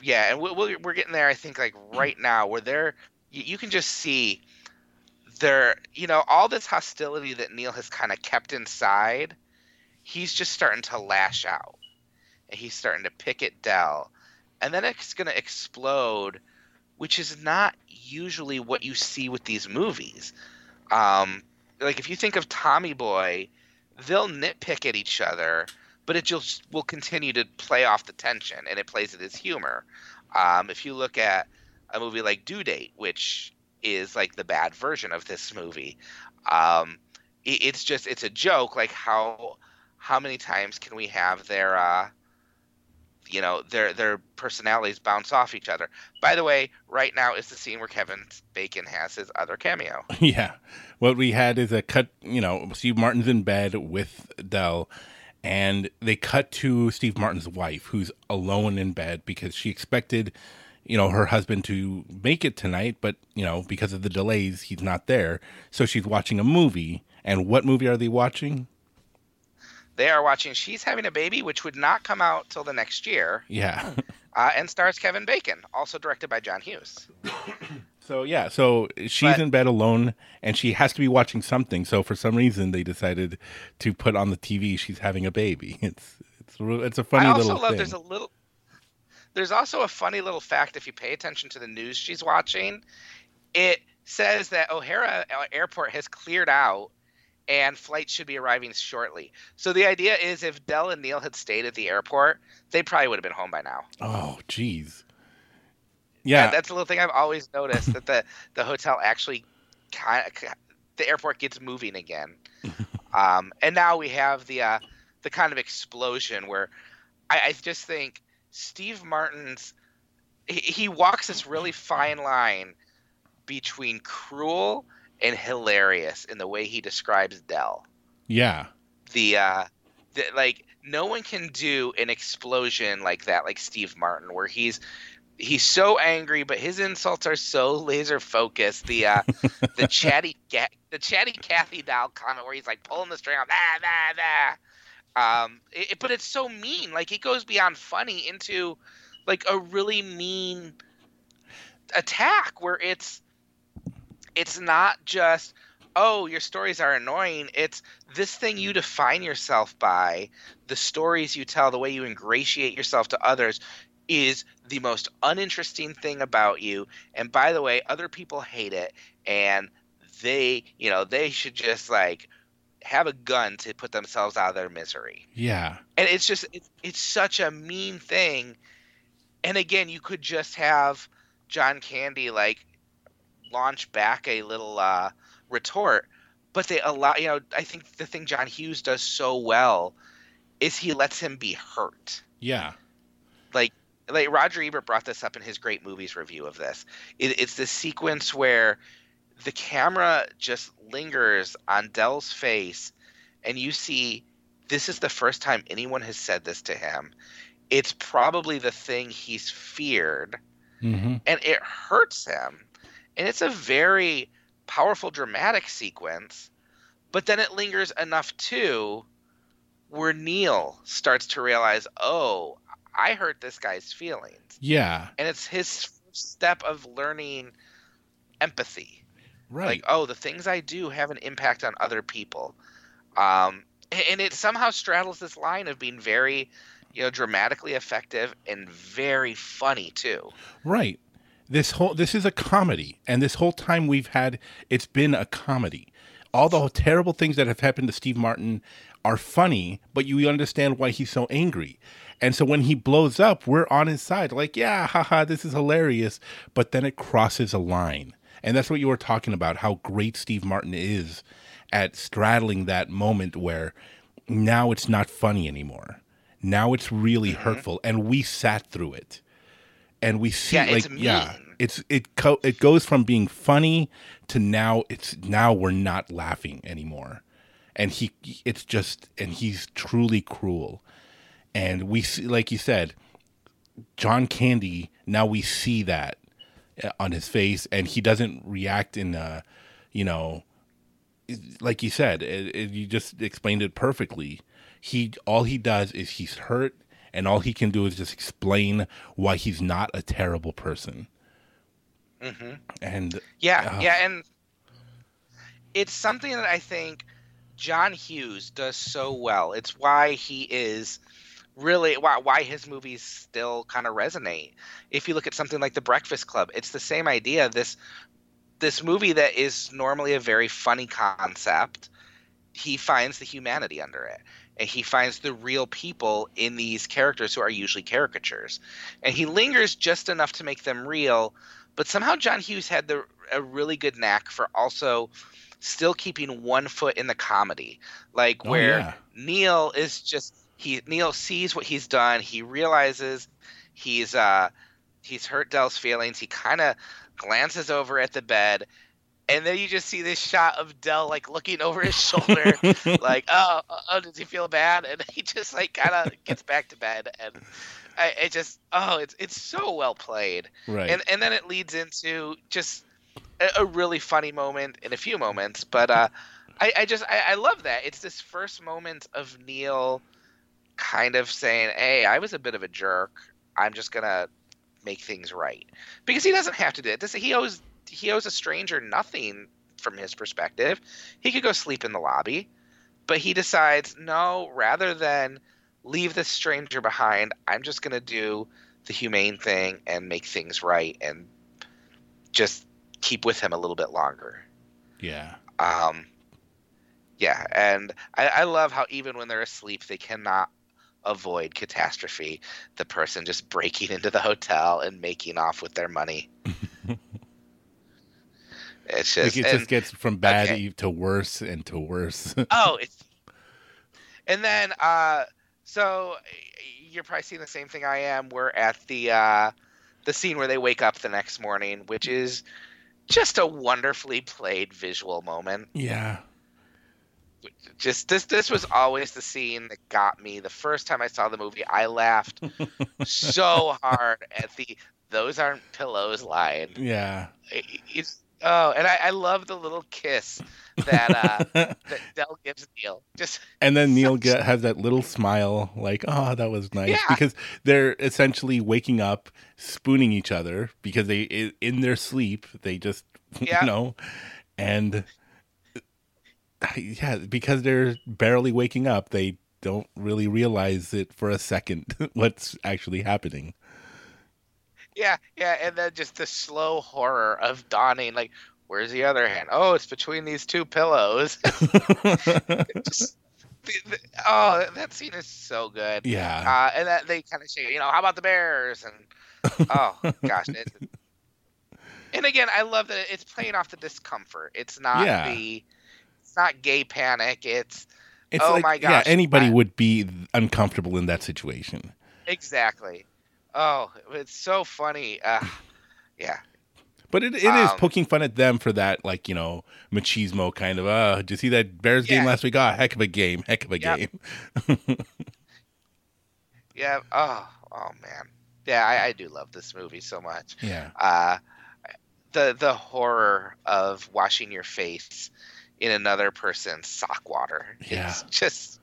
Speaker 2: yeah, and we we'll, we're getting there. I think like right now, where they're you, you can just see there. You know, all this hostility that Neil has kind of kept inside. He's just starting to lash out, and he's starting to pick at Dell, and then it's going to explode, which is not usually what you see with these movies. Um, like if you think of Tommy Boy, they'll nitpick at each other, but it just will continue to play off the tension, and it plays it as humor. Um, if you look at a movie like Due Date, which is like the bad version of this movie, um, it, it's just it's a joke. Like how how many times can we have their uh, you know their their personalities bounce off each other? By the way, right now is the scene where Kevin Bacon has his other cameo.
Speaker 1: yeah. What we had is a cut, you know, Steve Martin's in bed with Dell, and they cut to Steve Martin's wife, who's alone in bed because she expected, you know, her husband to make it tonight, but, you know, because of the delays, he's not there. So she's watching a movie. And what movie are they watching?
Speaker 2: They are watching She's Having a Baby, which would not come out till the next year,
Speaker 1: Yeah.
Speaker 2: uh, and stars Kevin Bacon, also directed by John Hughes.
Speaker 1: So yeah, so she's
Speaker 2: But-
Speaker 1: in bed alone and she has to be watching something. So for some reason they decided to put on the TV she's having a baby. It's it's it's a funny little.
Speaker 2: I also
Speaker 1: little
Speaker 2: love
Speaker 1: thing.
Speaker 2: there's a little there's also a funny little fact if you pay attention to the news she's watching. It says that O'Hare Airport has cleared out and flights should be arriving shortly. So the idea is if Dell and Neil had stayed at the airport, they probably would have been home by now.
Speaker 1: Oh, jeez.
Speaker 2: Yeah,
Speaker 1: Yeah,
Speaker 2: that's a little thing I've always noticed that the the hotel actually kind of the airport gets moving again. um, and now we have the uh, the kind of explosion where I, I just think Steve Martin's he, he walks this really fine line between cruel and hilarious in the way he describes Dell.
Speaker 1: yeah,
Speaker 2: The uh, the, like no one can do an explosion like that, like Steve Martin, where he's he's so angry, but his insults are so laser focused. The uh, the chatty the chatty Cathy Doll comment where he's like pulling the string off, ah, bah, bah. Um, it, but it's so mean. Like it goes beyond funny into like a really mean attack where it's it's not just oh your stories are annoying. It's this thing you define yourself by the stories you tell the way you ingratiate yourself to others is the most uninteresting thing about you. And by the way other people hate it. And they you know they should just like have a gun to put themselves out of their misery.
Speaker 1: Yeah,
Speaker 2: and it's just it's, it's such a mean thing. And again you could just have john candy like launch back a little uh retort but they allow you know i think the thing john hughes does so well is he lets him be hurt.
Speaker 1: Yeah,
Speaker 2: like like Roger Ebert brought this up in his great movies review of this. It, it's this sequence where the camera just lingers on Dell's face, and you see this is the first time anyone has said this to him. it's probably the thing he's feared
Speaker 1: hmm
Speaker 2: and it hurts him. And it's a very powerful dramatic sequence, but then it lingers enough too where Neil starts to realize, "Oh, I hurt this guy's feelings."
Speaker 1: Yeah.
Speaker 2: And it's his step of learning empathy.
Speaker 1: Right.
Speaker 2: Like, oh, the things I do have an impact on other people. Um and it somehow straddles this line of being very, you know, dramatically effective and very funny too.
Speaker 1: Right. This whole this is a comedy, and this whole time we've had it's been a comedy. All the terrible things that have happened to Steve Martin are funny, but you understand why he's so angry. And so when he blows up, we're on his side, like, yeah, haha, this is hilarious. But then it crosses a line. And that's what you were talking about, how great Steve Martin is at straddling that moment where now it's not funny anymore. Now it's really
Speaker 2: Mm-hmm.
Speaker 1: hurtful. And we sat through it and we see
Speaker 2: Yeah,
Speaker 1: like
Speaker 2: it's
Speaker 1: yeah it's it co- it goes from being funny to now it's now we're not laughing anymore and he it's just and he's truly cruel and we see like you said john candy now we see that on his face and he doesn't react in uh you know like you said it, it, you just explained it perfectly he all he does is he's hurt and all he can do is just explain why he's not a terrible person
Speaker 2: hmm
Speaker 1: and
Speaker 2: Yeah,
Speaker 1: Ugh.
Speaker 2: yeah, and it's something that I think John Hughes does so well. It's why he is really why why his movies still kind of resonate. If you look at something like The Breakfast Club, it's the same idea. This this movie that is normally a very funny concept, he finds the humanity under it. And he finds the real people in these characters who are usually caricatures. And he lingers just enough to make them real, but somehow John Hughes had the a really good knack for also still keeping one foot in the comedy. Like
Speaker 1: Oh,
Speaker 2: where
Speaker 1: yeah.
Speaker 2: Neil is just he Neil sees what he's done, he realizes he's uh he's hurt Dell's feelings, he kind of glances over at the bed and then you just see this shot of Dell like looking over his shoulder like oh, oh does he feel bad? And he just like kind of gets back to bed and I, it just oh it's it's so well played.
Speaker 1: Right.
Speaker 2: And and then it leads into just a, a really funny moment in a few moments but uh i i just I, I love that. It's this first moment of neil kind of saying hey i was a bit of a jerk. I'm just gonna make things right. Because he doesn't have to do it. This he owes he owes a stranger nothing from his perspective. He could go sleep in the lobby but he decides no rather than leave this stranger behind i'm just gonna do the humane thing and make things right and just keep with him a little bit longer.
Speaker 1: yeah.
Speaker 2: Um, yeah, and I, I love how even when they're asleep, they cannot avoid catastrophe. The person just breaking into the hotel and making off with their money. it's
Speaker 1: like it
Speaker 2: and-
Speaker 1: just gets from bad
Speaker 2: okay.
Speaker 1: to worse and to worse
Speaker 2: oh, it's, and then uh, so you're probably seeing the same thing I am. We're at the uh, the scene where they wake up the next morning, which is just a wonderfully played visual moment.
Speaker 1: yeah
Speaker 2: Just this this was always the scene that got me. The first time I saw the movie, I laughed so hard at the "those aren't pillows" line.
Speaker 1: yeah
Speaker 2: It- It's oh, and I, I love the little kiss that uh, that Dell gives Neil. Just
Speaker 1: and then Neil get, has that little smile, like, "Oh, that was nice,"
Speaker 2: Yeah.
Speaker 1: because they're essentially waking up, spooning each other because they in their sleep they just
Speaker 2: Yeah.
Speaker 1: you know, and yeah, because they're barely waking up, they don't really realize it for a second what's actually happening.
Speaker 2: Yeah, yeah, and then just the slow horror of dawning. Like, where's the other hand? Oh, it's between these two pillows. just, the, the, oh, that scene is so good.
Speaker 1: yeah,
Speaker 2: Uh, and that they kind of say, you know, how about the bears? And oh gosh, it, and again, I love that it's playing off the discomfort. It's not
Speaker 1: Yeah.
Speaker 2: the, it's not gay panic. It's
Speaker 1: it's
Speaker 2: oh
Speaker 1: like
Speaker 2: my
Speaker 1: yeah, anybody
Speaker 2: I-
Speaker 1: would be uncomfortable in that situation.
Speaker 2: exactly. Oh, it's so funny. Uh, yeah,
Speaker 1: But it, it is
Speaker 2: Um,
Speaker 1: poking fun at them for that, like, you know, machismo kind of, uh, did you see that Bears game
Speaker 2: Yeah.
Speaker 1: last week? Ah, heck of a game. Heck of a
Speaker 2: Yep.
Speaker 1: game.
Speaker 2: Yeah. Oh oh man, yeah, I, I do love this movie so much.
Speaker 1: Yeah.
Speaker 2: Uh, the the horror of washing your face in another person's sock water.
Speaker 1: Yeah.
Speaker 2: It's just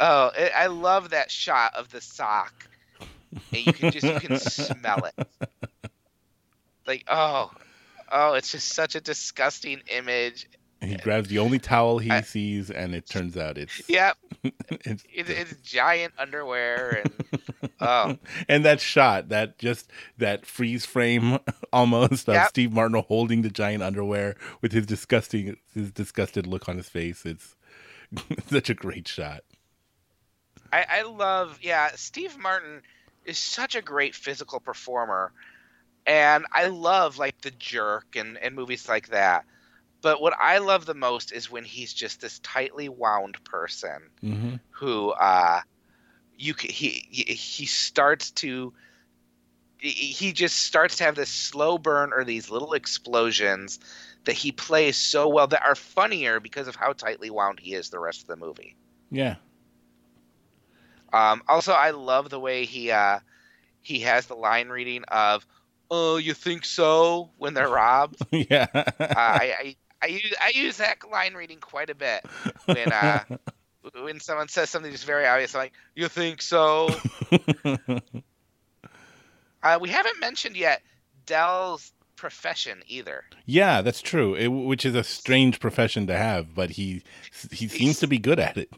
Speaker 2: oh, it, I love that shot of the sock, and you can just you can smell it. Like oh, oh, it's just such a disgusting image.
Speaker 1: He grabs the only towel he
Speaker 2: I-
Speaker 1: sees, and it turns out it's
Speaker 2: Yep,
Speaker 1: it's,
Speaker 2: it, it's giant underwear and oh
Speaker 1: and that shot, that just that freeze frame almost of Steve Martin holding the giant underwear with his disgusting his disgusted look on his face. It's such a great shot.
Speaker 2: I, I love, yeah, Steve Martin is such a great physical performer. And I love like The Jerk and, and movies like that. But what I love the most is when he's just this tightly wound person
Speaker 1: hmm
Speaker 2: who uh you he he, starts to he- he just starts to have this slow burn or these little explosions that he plays so well that are funnier because of how tightly wound he is the rest of the movie.
Speaker 1: Yeah.
Speaker 2: Um, also, I love the way he uh, he has the line reading of "Oh, you think so?" when they're robbed.
Speaker 1: yeah.
Speaker 2: uh, I, I I use I use that line reading quite a bit when uh, when someone says something that's very obvious, I'm like "You think so?" Uh, we haven't mentioned yet Dell's profession either.
Speaker 1: yeah, that's true. It, which is a strange profession to have, but he he seems to be good at it.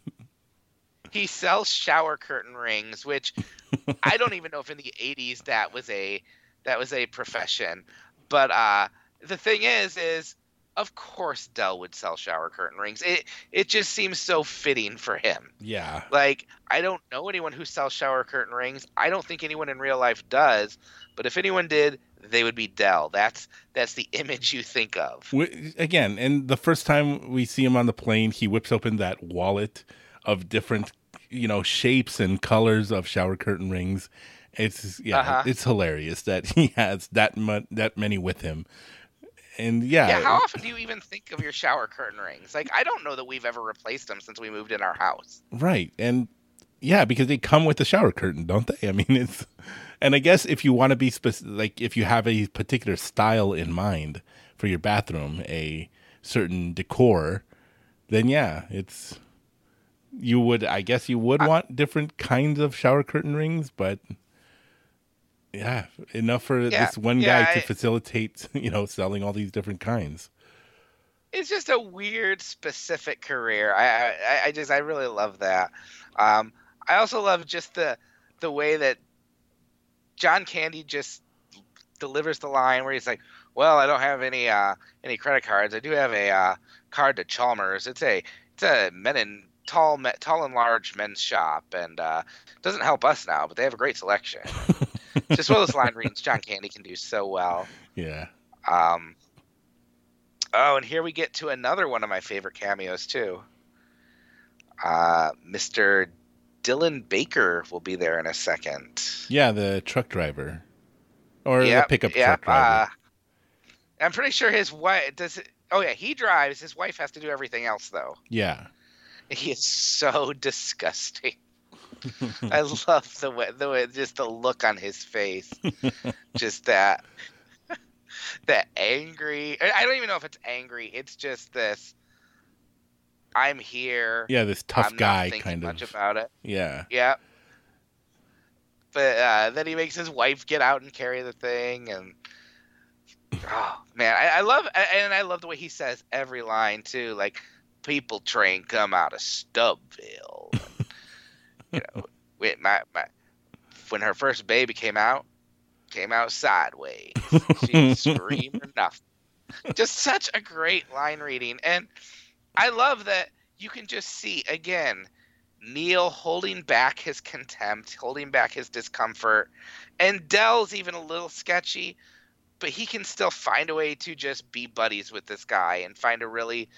Speaker 2: He sells shower curtain rings, which I don't even know if in the '80s that was a that was a profession. But uh, the thing is, is of course Dell would sell shower curtain rings. It it just seems so fitting for him.
Speaker 1: Yeah.
Speaker 2: Like I don't know anyone who sells shower curtain rings. I don't think anyone in real life does. But if anyone did, they would be Dell. That's that's the image you think of.
Speaker 1: Wi- Again, and the first time we see him on the plane, he whips open that wallet of different, you know, shapes and colors of shower curtain rings. It's yeah,
Speaker 2: Uh-huh.
Speaker 1: it's hilarious that he has that mu- that many with him. And yeah,
Speaker 2: Yeah, how often do you even think of your shower curtain rings? Like I don't know that we've ever replaced them since we moved in our house.
Speaker 1: Right. And yeah, because they come with the shower curtain, don't they? I mean, it's and I guess if you want to be specific, like if you have a particular style in mind for your bathroom, a certain decor, then yeah, it's you would I guess you would want different kinds of shower curtain rings, but yeah, enough for
Speaker 2: Yeah,
Speaker 1: this one
Speaker 2: yeah,
Speaker 1: guy to
Speaker 2: I-
Speaker 1: facilitate, you know, selling all these different kinds.
Speaker 2: it's just a weird specific career. I i, I just i really love that. Um i also love just the the way that john candy just delivers the line where he's like well i don't have any uh any credit cards. I do have a uh card to chalmers. It's a it's a men in tall tall and large men's shop and uh doesn't help us now but they have a great selection just one of those line readings john candy can do so well
Speaker 1: Yeah.
Speaker 2: um, oh, and here we get to another one of my favorite cameos too. Uh, Mr. Dylan Baker will be there in a second.
Speaker 1: Yeah, the truck driver. Or
Speaker 2: Yep,
Speaker 1: the pickup
Speaker 2: yep,
Speaker 1: truck driver.
Speaker 2: uh, I'm pretty sure his wife does. It, oh yeah, he drives. His wife has to do everything else though.
Speaker 1: yeah.
Speaker 2: He is so disgusting. I love the way, the way, just the look on his face, just that, that angry. I don't even know if it's angry. It's just this. I'm here.
Speaker 1: Yeah, this tough
Speaker 2: I'm
Speaker 1: guy kind
Speaker 2: much
Speaker 1: of.
Speaker 2: about it.
Speaker 1: Yeah.
Speaker 2: Yeah. But uh, then he makes his wife get out and carry the thing, and oh man, I, I love and I love the way he says every line too. Like, people train come out of Stubbville. You know, when my, my when her first baby came out, came out sideways. She didn't scream or nothing. Just such a great line reading, and I love that you can just see again Neil holding back his contempt, holding back his discomfort, and Dell's even a little sketchy, but he can still find a way to just be buddies with this guy and find a really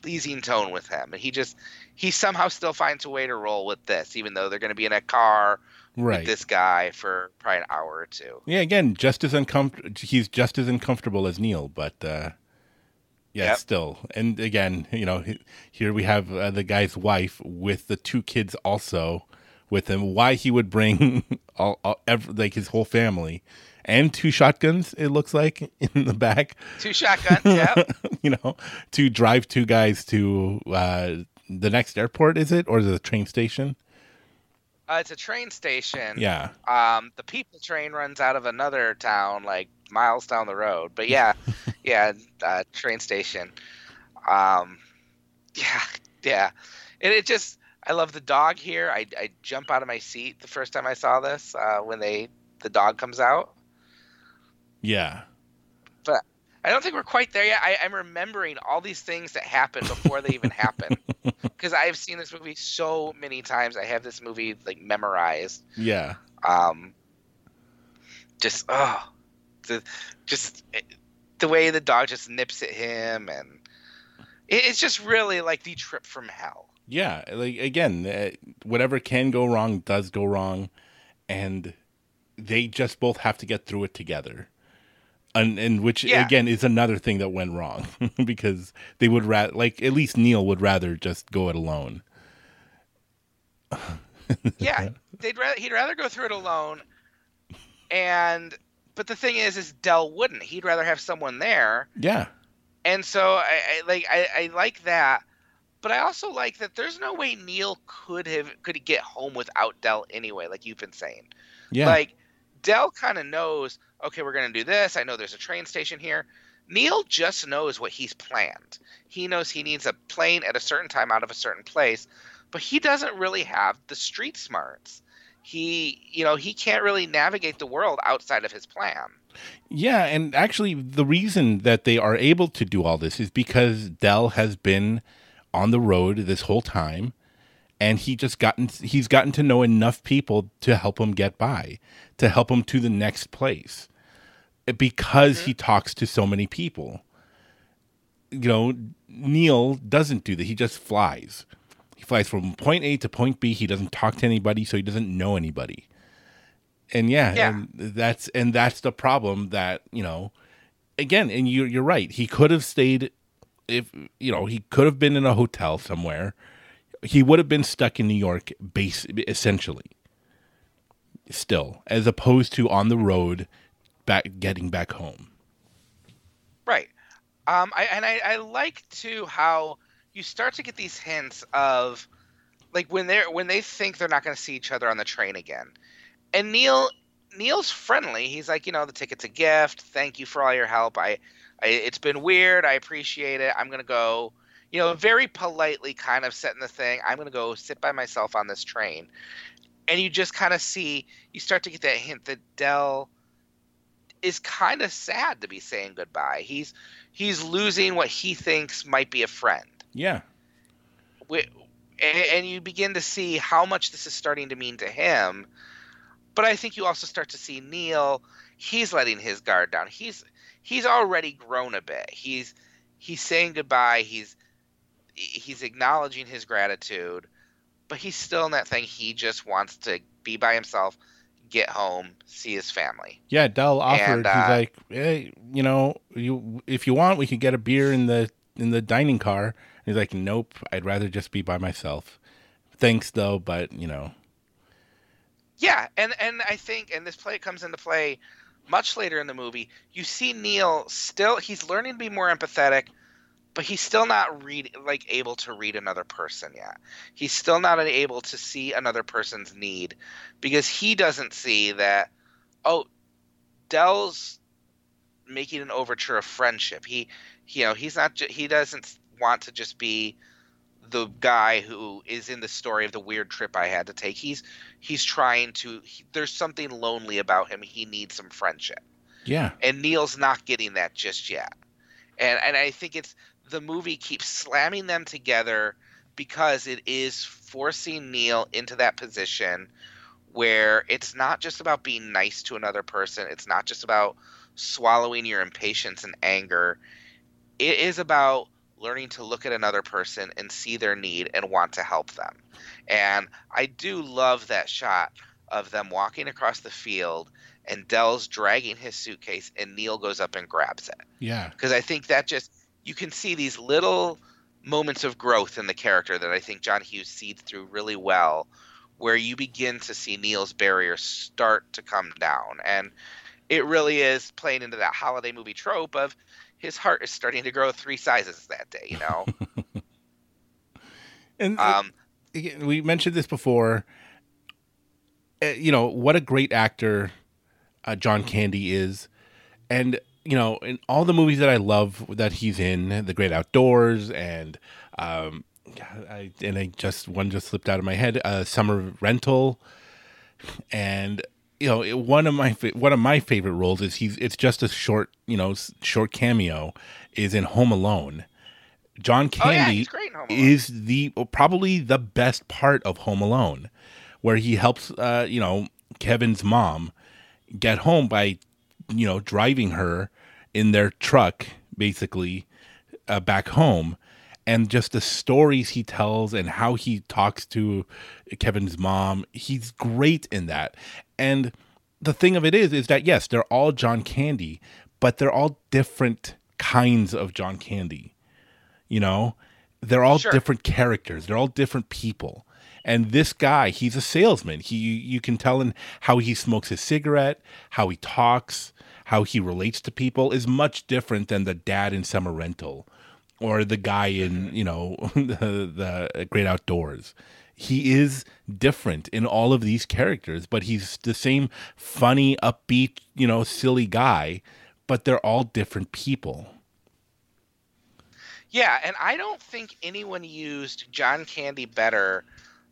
Speaker 2: pleasing tone with him. And he just he somehow still finds a way to roll with this, even though they're going to be in a car
Speaker 1: Right.
Speaker 2: with this guy for probably an hour or two.
Speaker 1: Yeah, again, just as uncomfortable. He's just as uncomfortable as Neil, but uh, yeah,
Speaker 2: Yep.
Speaker 1: still. And again, you know, here we have uh, the guy's wife with the two kids also with him. Why he would bring all, all ev like his whole family and two shotguns? It looks like in the back.
Speaker 2: Two shotguns. Yeah.
Speaker 1: you know, to drive two guys to uh, the next airport. Is it or the train station?
Speaker 2: Uh, it's a train station.
Speaker 1: Yeah.
Speaker 2: Um, the people train runs out of another town like miles down the road. But yeah, yeah, uh, train station. Um, yeah, yeah. And it just, I love the dog here. I, I jump out of my seat the first time I saw this uh, when they the dog comes out.
Speaker 1: Yeah.
Speaker 2: I don't think we're quite there yet. I, I'm remembering all these things that happen before they even happen because I've seen this movie so many times. I have this movie like memorized.
Speaker 1: Yeah.
Speaker 2: Um, just oh, the just it, the way the dog just nips at him, and it, it's just really like the trip from hell.
Speaker 1: Yeah. Like again, uh, whatever can go wrong does go wrong, and they just both have to get through it together. And, and which
Speaker 2: Yeah.
Speaker 1: again is another thing that went wrong because they would rather like at least Neil would rather just go it alone.
Speaker 2: Yeah, they'd rather he'd rather go through it alone, and but the thing is, is Dell wouldn't. He'd rather have someone there.
Speaker 1: Yeah.
Speaker 2: and so I, I like I, I like that, but I also like that there's no way Neil could have could get home without Dell anyway, like you've been saying.
Speaker 1: Yeah.
Speaker 2: Like Dell kind of knows, okay, we're gonna do this. I know there's a train station here. Neil just knows what he's planned. He knows he needs a plane at a certain time out of a certain place, but he doesn't really have the street smarts. He, you know, he can't really navigate the world outside of his plan.
Speaker 1: Yeah, and actually, the reason that they are able to do all this is because Dell has been on the road this whole time, and he just gotten he's gotten to know enough people to help him get by, to help him to the next place, because he mm-hmm. talks to so many people. You know, Neil doesn't do that; he just flies. He flies from point A to point B. He doesn't talk to anybody, so he doesn't know anybody and yeah,
Speaker 2: Yeah.
Speaker 1: and that's and that's the problem that you know again and you you're right he could have stayed if you know he could have been in a hotel somewhere he would have been stuck in new york base essentially still as opposed to on the road back getting back home
Speaker 2: Right. Um, I, and I, I like too how you start to get these hints of like when they're when they think they're not going to see each other on the train again, and Neil Neil's friendly. He's like, you know, the ticket's a gift. Thank you for all your help. I, I it's been weird. I appreciate it. I'm gonna go. You know, very politely kind of setting the thing. I'm gonna go sit by myself on this train, and you just kind of see you start to get that hint that Dell is kind of sad to be saying goodbye. He's he's losing what he thinks might be a friend.
Speaker 1: yeah
Speaker 2: Wi- And and you begin to see how much this is starting to mean to him. But I think you also start to see Neil. He's letting his guard down. He's he's already grown a bit. He's he's saying goodbye. He's he's acknowledging his gratitude, but he's still in that thing. He just wants to be by himself, get home, see his family.
Speaker 1: yeah dell offered
Speaker 2: And, uh,
Speaker 1: he's like hey you know you if you want we can get a beer in the in the dining car he's like nope i'd rather just be by myself thanks though but you know
Speaker 2: Yeah, and and I think and this play comes into play much later in the movie. You see Neil still he's learning to be more empathetic, but he's still not read like able to read another person yet. He's still not able to see another person's need because he doesn't see that oh Dell's making an overture of friendship. He you know, he's not he doesn't want to just be the guy who is in the story of the weird trip I had to take. He's he's trying to he, there's something lonely about him he needs some friendship
Speaker 1: yeah
Speaker 2: and neil's not getting that just yet and and i think it's the movie keeps slamming them together because it is forcing neil into that position where it's not just about being nice to another person it's not just about swallowing your impatience and anger. It is about learning to look at another person and see their need and want to help them. And I do love that shot of them walking across the field and Dell's dragging his suitcase and Neil goes up and grabs it.
Speaker 1: yeah.
Speaker 2: Because I think that just, you can see these little moments of growth in the character that I think John Hughes seeds through really well, where you begin to see Neil's barriers start to come down. And it really is playing into that holiday movie trope of his heart is starting to grow three sizes that day, you know?
Speaker 1: and um, we mentioned this before. Uh, you know, what a great actor uh, John Candy is. And, you know, in all the movies that I love that he's in, The Great Outdoors and um, I, and I just one just slipped out of my head. Uh, Summer Rental, and you know one of my one of my favorite roles is he's it's just a short you know short cameo is in Home Alone. John Candy
Speaker 2: oh, yeah,
Speaker 1: is the probably the best part of Home Alone, where he helps uh, you know Kevin's mom get home by you know driving her in their truck basically uh, back home and just the stories he tells and how he talks to Kevin's mom. He's great in that. And the thing of it is, is that yes, they're all John Candy, but they're all different kinds of John Candy. You know, they're all sure. different characters. They're all different people. And this guy, he's a salesman. He you can tell in how he smokes his cigarette, how he talks, how he relates to people is much different than the dad in Summer Rental or the guy in you know the, the Great Outdoors. He is different in all of these characters, but he's the same funny, upbeat, you know, silly guy. But they're all different people.
Speaker 2: Yeah, and I don't think anyone used John Candy better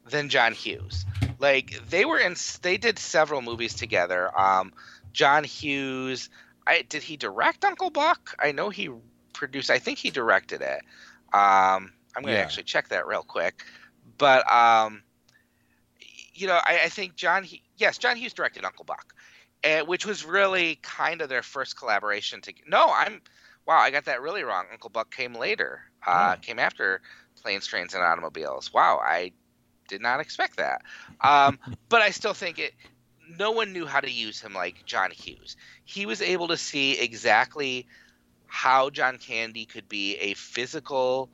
Speaker 2: than John Hughes. Like they were in, they did several movies together. Um, John Hughes, I did he direct Uncle Buck? I know he produced. I think he directed it. Um, I'm going to yeah. actually check that real quick. But um, you know, I, I think John. yes, John Hughes directed Uncle Buck, and, which was really kind of their first collaboration. To no, I'm wow, I got that really wrong. Uncle Buck came later. Uh, oh. Came after Planes, Trains, and Automobiles. Wow, I did not expect that. Um, but I still think it. No one knew how to use him like John Hughes. He was able to see exactly how John Candy could be a physical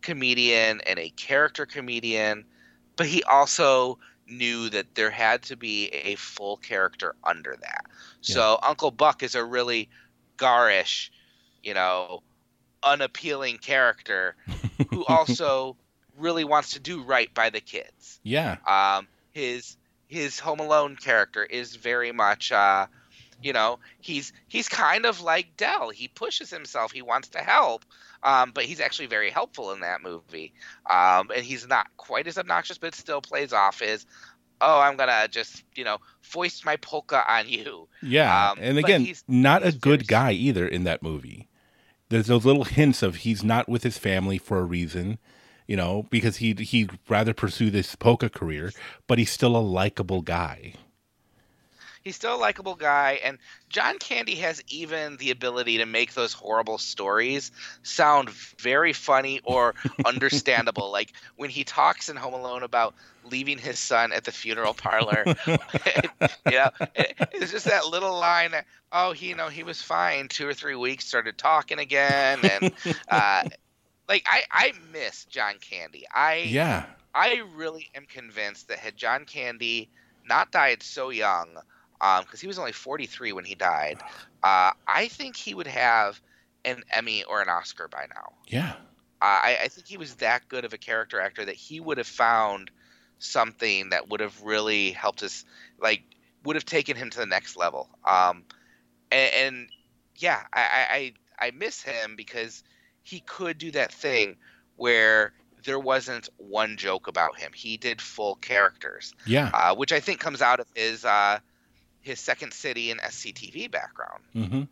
Speaker 2: comedian and a character comedian, but he also knew that there had to be a full character under that. Yeah. So Uncle Buck is a really garish, you know, unappealing character who also really wants to do right by the kids.
Speaker 1: Yeah.
Speaker 2: Um his his Home Alone character is very much uh you know he's he's kind of like Dell. He pushes himself. He wants to help, um, but he's actually very helpful in that movie. Um, and he's not quite as obnoxious, but still plays off his. Oh, I'm gonna just you know foist my polka on you.
Speaker 1: Yeah, um, and again, he's, not he's a good guy either in that movie. There's those little hints of he's not with his family for a reason you know, because he'd he'd rather pursue this polka career, but he's still a likable guy.
Speaker 2: He's still a likable guy, and John Candy has even the ability to make those horrible stories sound very funny or understandable. like when he talks in Home Alone about leaving his son at the funeral parlor. yeah, it, it's just that little line. That, Oh, he, you know, he was fine. Two or three weeks, started talking again, and uh, like I, I miss John Candy. I
Speaker 1: yeah,
Speaker 2: I really am convinced that had John Candy not died so young because um, he was only 43 when he died. Uh, I think he would have an Emmy or an Oscar by now.
Speaker 1: Yeah.
Speaker 2: Uh, I, I, think he was that good of a character actor that he would have found something that would have really helped us, like, would have taken him to the next level. Um, and, and yeah, I, I, I miss him because he could do that thing where there wasn't one joke about him. He did full characters.
Speaker 1: Yeah.
Speaker 2: Uh, which I think comes out of his uh, his Second City and SCTV background,
Speaker 1: mm-hmm.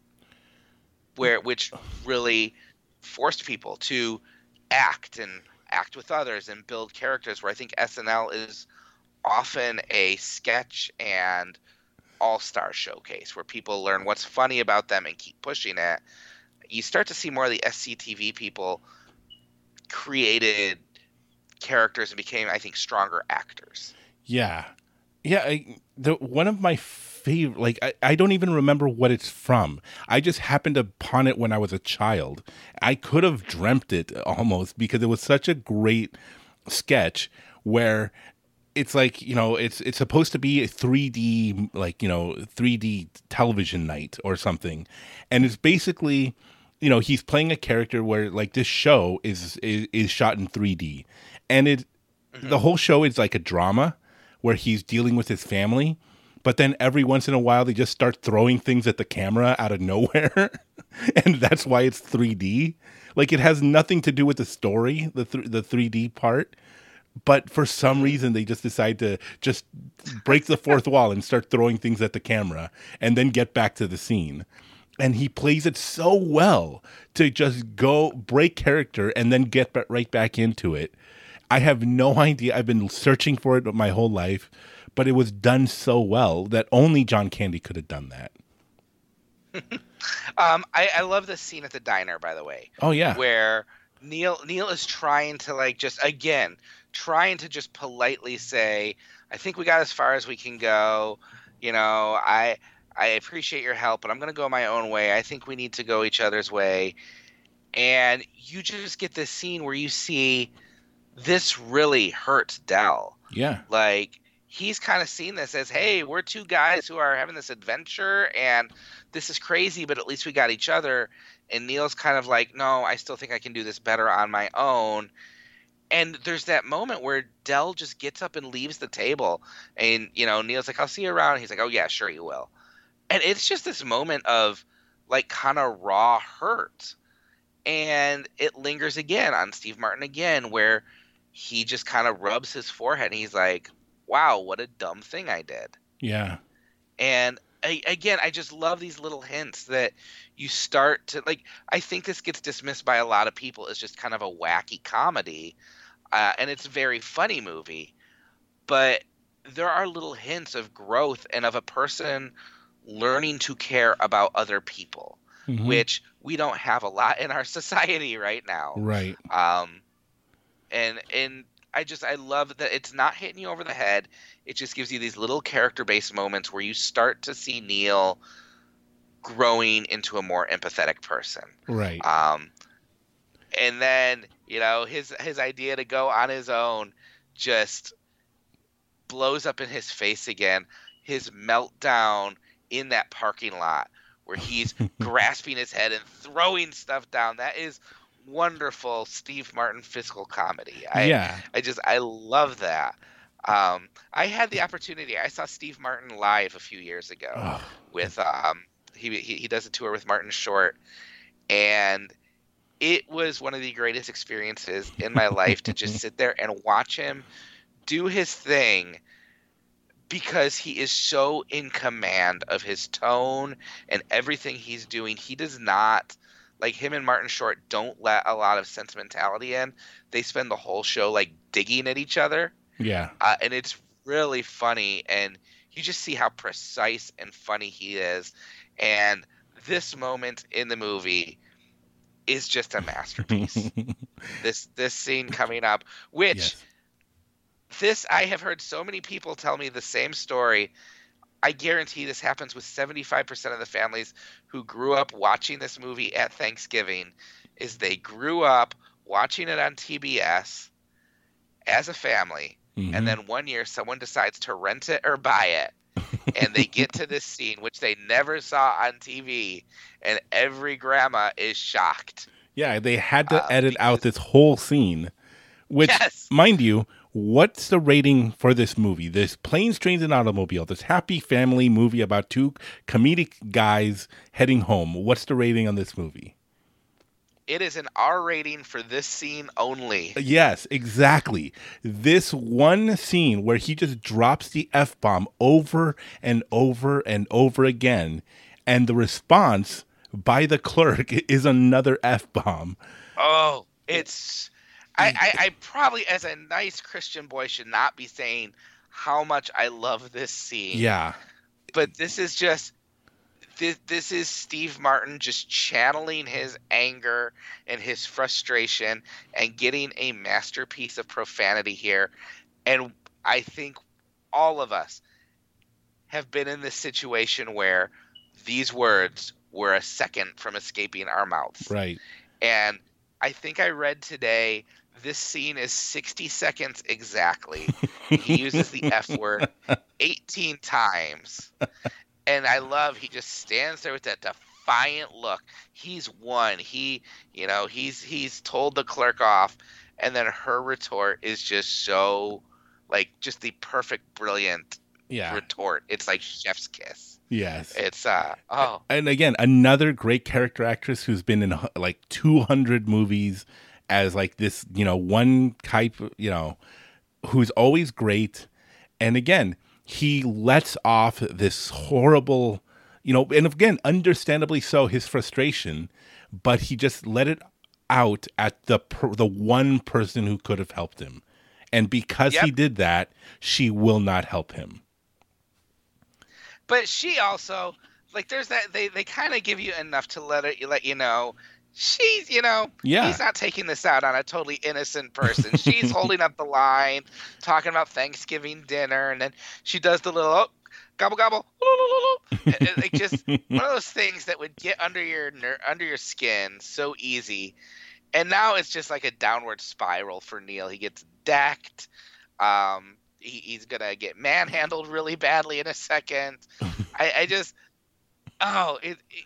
Speaker 2: where which really forced people to act and act with others and build characters. Where I think SNL is often a sketch and all star showcase where people learn what's funny about them and keep pushing it. You start to see more of the SCTV people created characters and became, I think, stronger actors.
Speaker 1: Yeah, yeah. I, the one of my favorite. Like I, I don't even remember what it's from. I just happened upon it when I was a child. I could have dreamt it almost because it was such a great sketch where it's like you know it's it's supposed to be a 3D like you know 3D television night or something, and it's basically you know he's playing a character where like this show is is, is shot in 3D, and it mm-hmm. the whole show is like a drama where he's dealing with his family. But then every once in a while, they just start throwing things at the camera out of nowhere, and that's why it's 3D. Like it has nothing to do with the story, the th- the 3D part but for some reason they just decide to just break the fourth wall and start throwing things at the camera and then get back to the scene. And he plays it so well to just go break character and then get right back into it. I have no idea. I've been searching for it my whole life but it was done so well that only john candy could have done that.
Speaker 2: Um, I, I love the scene at the diner, by the way,
Speaker 1: oh yeah.
Speaker 2: where Neil Neil is trying to like just again trying to just politely say, "I think we got as far as we can go." You know, I I appreciate your help, but I'm gonna go my own way. I think we need to go each other's way. And you just get this scene where you see this really hurts Dell.
Speaker 1: yeah
Speaker 2: Like he's kind of seen this as, hey, we're two guys who are having this adventure and this is crazy, but at least we got each other. And Neil's kind of like, no, I still think I can do this better on my own. And there's that moment where Dell just gets up and leaves the table. And, you know, Neil's like, I'll see you around. He's like, oh, yeah, sure, you will. And it's just this moment of like kind of raw hurt. And it lingers again on Steve Martin again, where he just kind of rubs his forehead and he's like, wow, what a dumb thing I did.
Speaker 1: yeah
Speaker 2: And I, again, I just love these little hints that you start to like. I think this gets dismissed by a lot of people as just kind of a wacky comedy, uh, and it's a very funny movie, but there are little hints of growth and of a person learning to care about other people,
Speaker 1: Mhm.
Speaker 2: which we don't have a lot in our society right now.
Speaker 1: Right.
Speaker 2: Um and and i just i love that it's not hitting you over the head. It just gives you these little character based moments where you start to see neil growing into a more empathetic person.
Speaker 1: Right.
Speaker 2: Um and then you know his his idea to go on his own just blows up in his face again. His meltdown in that parking lot where he's grasping his head and throwing stuff down. That is wonderful steve martin physical comedy. I
Speaker 1: yeah.
Speaker 2: I just i love that. Um i had the opportunity i saw steve martin live a few years ago
Speaker 1: Oh,
Speaker 2: with um he, he he does a tour with Martin Short. And it was one of the greatest experiences in my life to just sit there and watch him do his thing because he is so in command of his tone and everything he's doing. He does not like him and Martin Short don't let a lot of sentimentality in. They spend the whole show like digging at each other
Speaker 1: yeah
Speaker 2: uh, and it's really funny and you just see how precise and funny he is and this moment in the movie is just a masterpiece. This this scene coming up which
Speaker 1: yes.
Speaker 2: this i have heard so many people tell me the same story. I guarantee this happens with 75% of the families who grew up watching this movie at thanksgiving is they grew up watching it on tbs as a family.
Speaker 1: Mhm.
Speaker 2: and then one year someone decides to rent it or buy it and they get to this scene which they never saw on tv and every grandma is shocked
Speaker 1: Yeah, they had to
Speaker 2: Uh,
Speaker 1: edit out this whole scene, which,
Speaker 2: Yes.
Speaker 1: mind you, what's the rating for this movie? This Planes, Trains, and Automobile, this happy family movie about two comedic guys heading home. What's the rating on this movie?
Speaker 2: It is an r rating for this scene only
Speaker 1: Yes, exactly. This one scene where he just drops the F bomb over and over and over again, and the response by the clerk is another F bomb.
Speaker 2: Oh, it's. I, I, I probably, as a nice Christian boy, should not be saying how much I love this scene.
Speaker 1: Yeah.
Speaker 2: But this is just. This, this is Steve Martin just channeling his anger and his frustration and getting a masterpiece of profanity here. And I think all of us have been in this situation where these words were a second from escaping our mouths.
Speaker 1: Right.
Speaker 2: And I think I read today This scene is 60 seconds exactly. he uses the F word 18 times. And I love he just stands there with that defiant look. He's won. He, you know, he's he's told the clerk off and then her retort is just so like just the perfect brilliant
Speaker 1: Yeah.
Speaker 2: retort. It's like chef's kiss.
Speaker 1: Yes.
Speaker 2: It's uh oh
Speaker 1: and again, another great character actress who's been in like 200 movies as like this, you know, one type, you know, who's always great. And again, he lets off this horrible, you know, and again, understandably so, his frustration, but he just let it out at the per, the one person who could have helped him. And because he did that, she will not help him.
Speaker 2: but she also like there's that they they kind of give you enough to let it let you know she's you know
Speaker 1: Yeah.
Speaker 2: he's not taking this out on a totally innocent person. She's holding up the line talking about thanksgiving dinner and then she does the little oh, gobble gobble like just one of those things that would get under your under your skin so easy. And now it's just like a downward spiral for neil. He gets decked. Um he, he's gonna get manhandled really badly in a second. I, I just oh it, it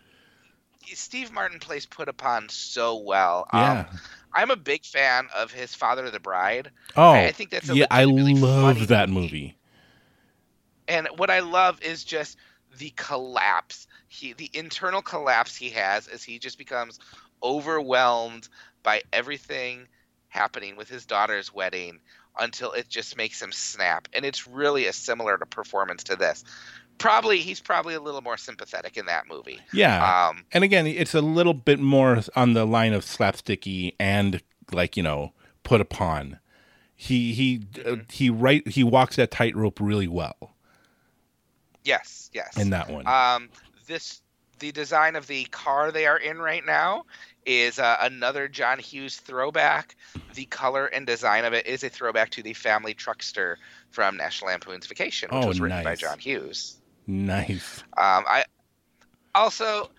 Speaker 2: Steve Martin plays put upon so well.
Speaker 1: Yeah.
Speaker 2: Um, I'm a big fan of his Father of the Bride.
Speaker 1: oh,
Speaker 2: I think that's a
Speaker 1: yeah. I love that movie.
Speaker 2: And what I love is just the collapse. He the internal collapse he has as he just becomes overwhelmed by everything happening with his daughter's wedding until it just makes him snap. And it's really a similar to performance to this. Probably he's probably a little more sympathetic in that movie.
Speaker 1: Yeah.
Speaker 2: Um
Speaker 1: and again, it's a little bit more on the line of slapsticky and like you know put upon. He he uh, he right he walks that tightrope really well
Speaker 2: yes, yes.
Speaker 1: in that one.
Speaker 2: Um, this the design of the car they are in right now is uh, another John Hughes throwback. The color and design of it is a throwback to the family truckster from National Lampoon's Vacation, which
Speaker 1: Oh,
Speaker 2: was written by. John Hughes.
Speaker 1: Nice.
Speaker 2: Um, I also,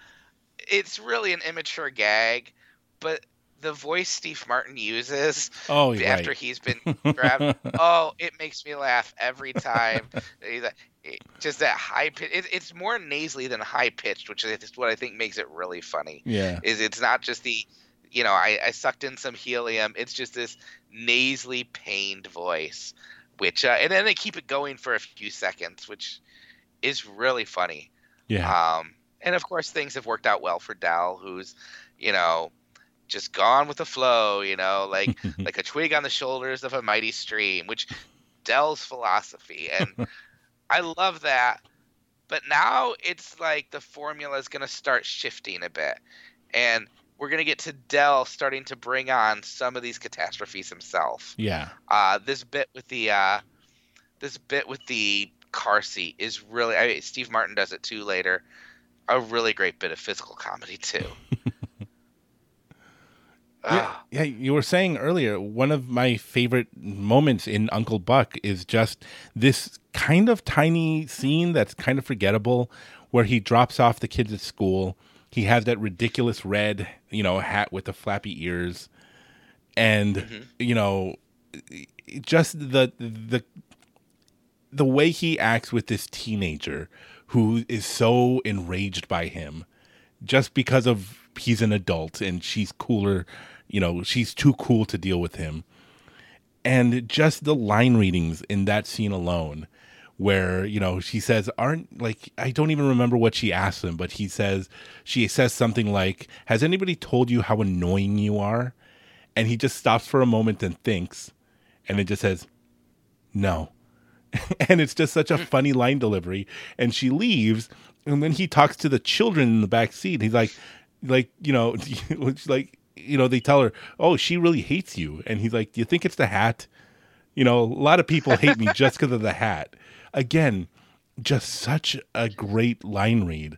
Speaker 2: it's really an immature gag, but the voice Steve Martin uses
Speaker 1: Oh,
Speaker 2: after
Speaker 1: right.
Speaker 2: he's been grabbed. oh, it makes me laugh every time. He's like- it- just that high pitch. It, it's more nasally than high pitched, which is what I think makes it really funny.
Speaker 1: yeah.
Speaker 2: Is it's not just the, you know, I, I sucked in some helium. It's just this nasally pained voice, which uh, and then they keep it going for a few seconds, which is really funny.
Speaker 1: Yeah.
Speaker 2: Um, and of course, things have worked out well for Dell, who's, you know, just gone with the flow. You know, like like a twig on the shoulders of a mighty stream, which Dell's philosophy, and I love that. But now it's like the formula is going to start shifting a bit, and we're going to get to Dell starting to bring on some of these catastrophes himself.
Speaker 1: yeah.
Speaker 2: Uh, this bit with the uh, this bit with the car seat is really. I mean, Steve Martin does it too later. A really great bit of physical comedy too.
Speaker 1: Yeah,
Speaker 2: Ah,
Speaker 1: yeah, you were saying earlier, one of my favorite moments in Uncle Buck is just this kind of tiny scene that's kind of forgettable where he drops off the kids at school. He has that ridiculous red, you know, hat with the flappy ears. And,
Speaker 2: Mhm.
Speaker 1: you know, just the the the way he acts with this teenager who is so enraged by him just because of he's an adult and she's cooler, you know, she's too cool to deal with him. And just the line readings in that scene alone, where, you know, she says, Aren't like, I don't even remember what she asked him, but he says, she says something like, Has anybody told you how annoying you are? And he just stops for a moment and thinks, and it just says, No. and it's just such a mm. funny line delivery. And she leaves, and then he talks to the children in the back seat. He's like, like you know, like you know, they tell her, "Oh, she really hates you," and he's like, "Do you think it's the hat?" You know, a lot of people hate me just because of the hat. Again, just such a great line read.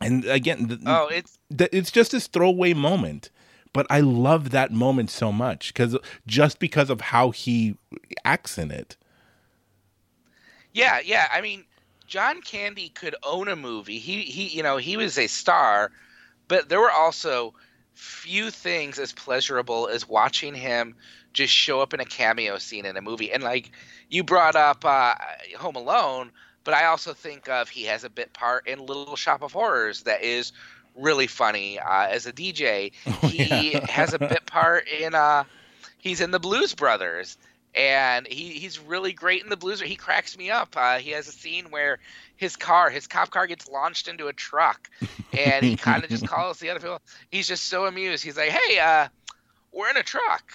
Speaker 1: And again, th-
Speaker 2: oh, it's
Speaker 1: th- it's just this throwaway moment, but I love that moment so much because just because of how he acts in it.
Speaker 2: Yeah, yeah. I mean, John Candy could own a movie. He he, you know, he was a star, but there were also few things as pleasurable as watching him just show up in a cameo scene in a movie. And like you brought up uh, Home Alone, but I also think of he has a bit part in Little Shop of Horrors that is really funny uh, as a DJ.
Speaker 1: Oh,
Speaker 2: he
Speaker 1: yeah.
Speaker 2: has a bit part in uh, he's in the Blues Brothers. And he, he's really great in the blues. He cracks me up. Uh, he has a scene where his car, his cop car, gets launched into a truck, and he kind of just calls the other people. He's just so amused. He's like, "Hey, uh, we're in a truck,"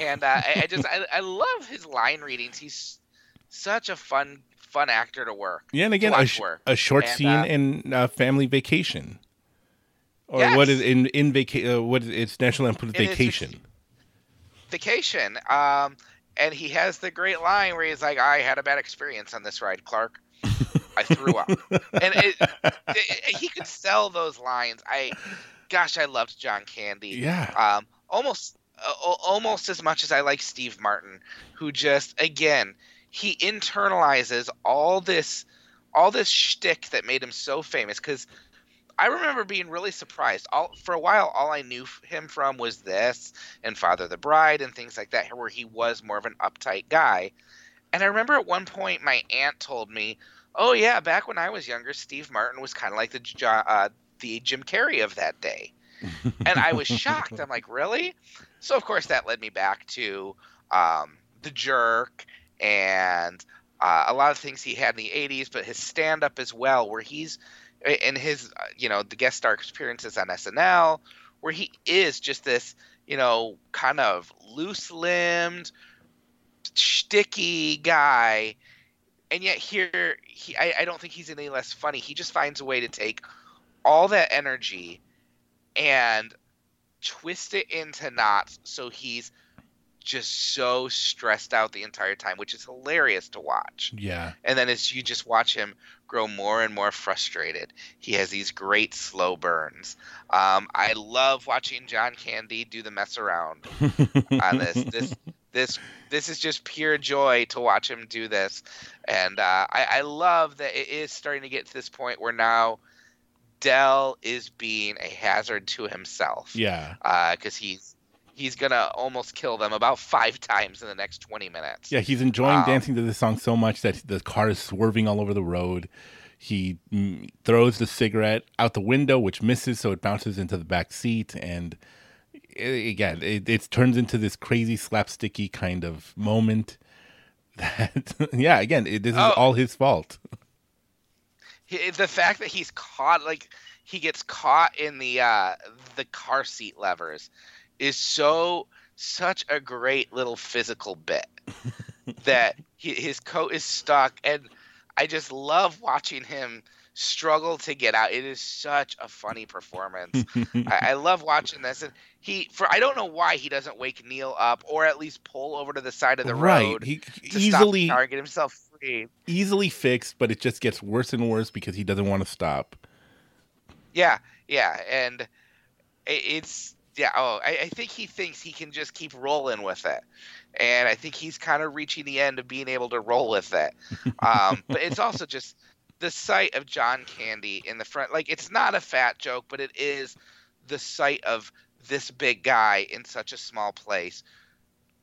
Speaker 2: and uh, I, I just I, I love his line readings. He's such a fun fun actor to work.
Speaker 1: Yeah, and again, a, sh- a short
Speaker 2: And,
Speaker 1: scene
Speaker 2: uh,
Speaker 1: in uh, Family Vacation, or
Speaker 2: Yes.
Speaker 1: what is in in vacation? Uh, what is it's National Lampoon's Vacation?
Speaker 2: vacation. Um, and he has the great line where he's like, "I had a bad experience on this ride, Clark. I threw up." and it, it- he could sell those lines. I, gosh, I loved John Candy.
Speaker 1: Yeah,
Speaker 2: Um, almost, uh, almost as much as I like Steve Martin, who just again he internalizes all this, all this shtick that made him so famous. Because I remember being really surprised. All for a while, all I knew him from was this and Father the Bride and things like that, where he was more of an uptight guy. And I remember at one point, my aunt told me, "Oh yeah, back when I was younger, Steve Martin was kind of like the uh, the Jim Carrey of that day." and I was shocked. I'm like, really? So of course that led me back to um, the Jerk and uh, a lot of things he had in the '80s, but his stand-up as well, where he's and his uh, you know the guest star appearances on SNL, where he is just this you know kind of loose-limbed, sticky guy. And yet here, he, I, I don't think he's any less funny. He just finds a way to take all that energy and twist it into knots so he's just so stressed out the entire time, which is hilarious to watch.
Speaker 1: yeah,
Speaker 2: And then as you just watch him grow more and more frustrated, he has these great slow burns. Um, I love watching John Candy do the mess around on this. This this this is just pure joy to watch him do this, and uh, I, I love that it is starting to get to this point where now Dell is being a hazard to himself
Speaker 1: yeah,
Speaker 2: because he's he's gonna almost kill them about five times in the next twenty minutes.
Speaker 1: yeah. He's enjoying
Speaker 2: Um,
Speaker 1: dancing to this song so much that the car is swerving all over the road. He mm, throws the cigarette out the window, which misses, so it bounces into the back seat, and i again, it, it turns into this crazy slapsticky kind of moment. That yeah, again, it, this is
Speaker 2: Oh.
Speaker 1: all his fault.
Speaker 2: He, the fact that he's caught like he gets caught in the uh the car seat levers is so such a great little physical bit that he, his coat is stuck and i just love watching him struggle to get out. It is such a funny performance. I, I love watching this and he for i don't know why he doesn't wake neil up or at least pull over to the side of the
Speaker 1: right,
Speaker 2: road
Speaker 1: he
Speaker 2: to stop the
Speaker 1: easily
Speaker 2: get himself free.
Speaker 1: easily fixed, but it just gets worse and worse because he doesn't want to stop.
Speaker 2: Yeah, yeah, and i- it's yeah. Oh, I, I think he thinks he can just keep rolling with it, and I think he's kind of reaching the end of being able to roll with it. Um, but it's also just the sight of John Candy in the front. Like it's not a fat joke, but it is the sight of this big guy in such a small place,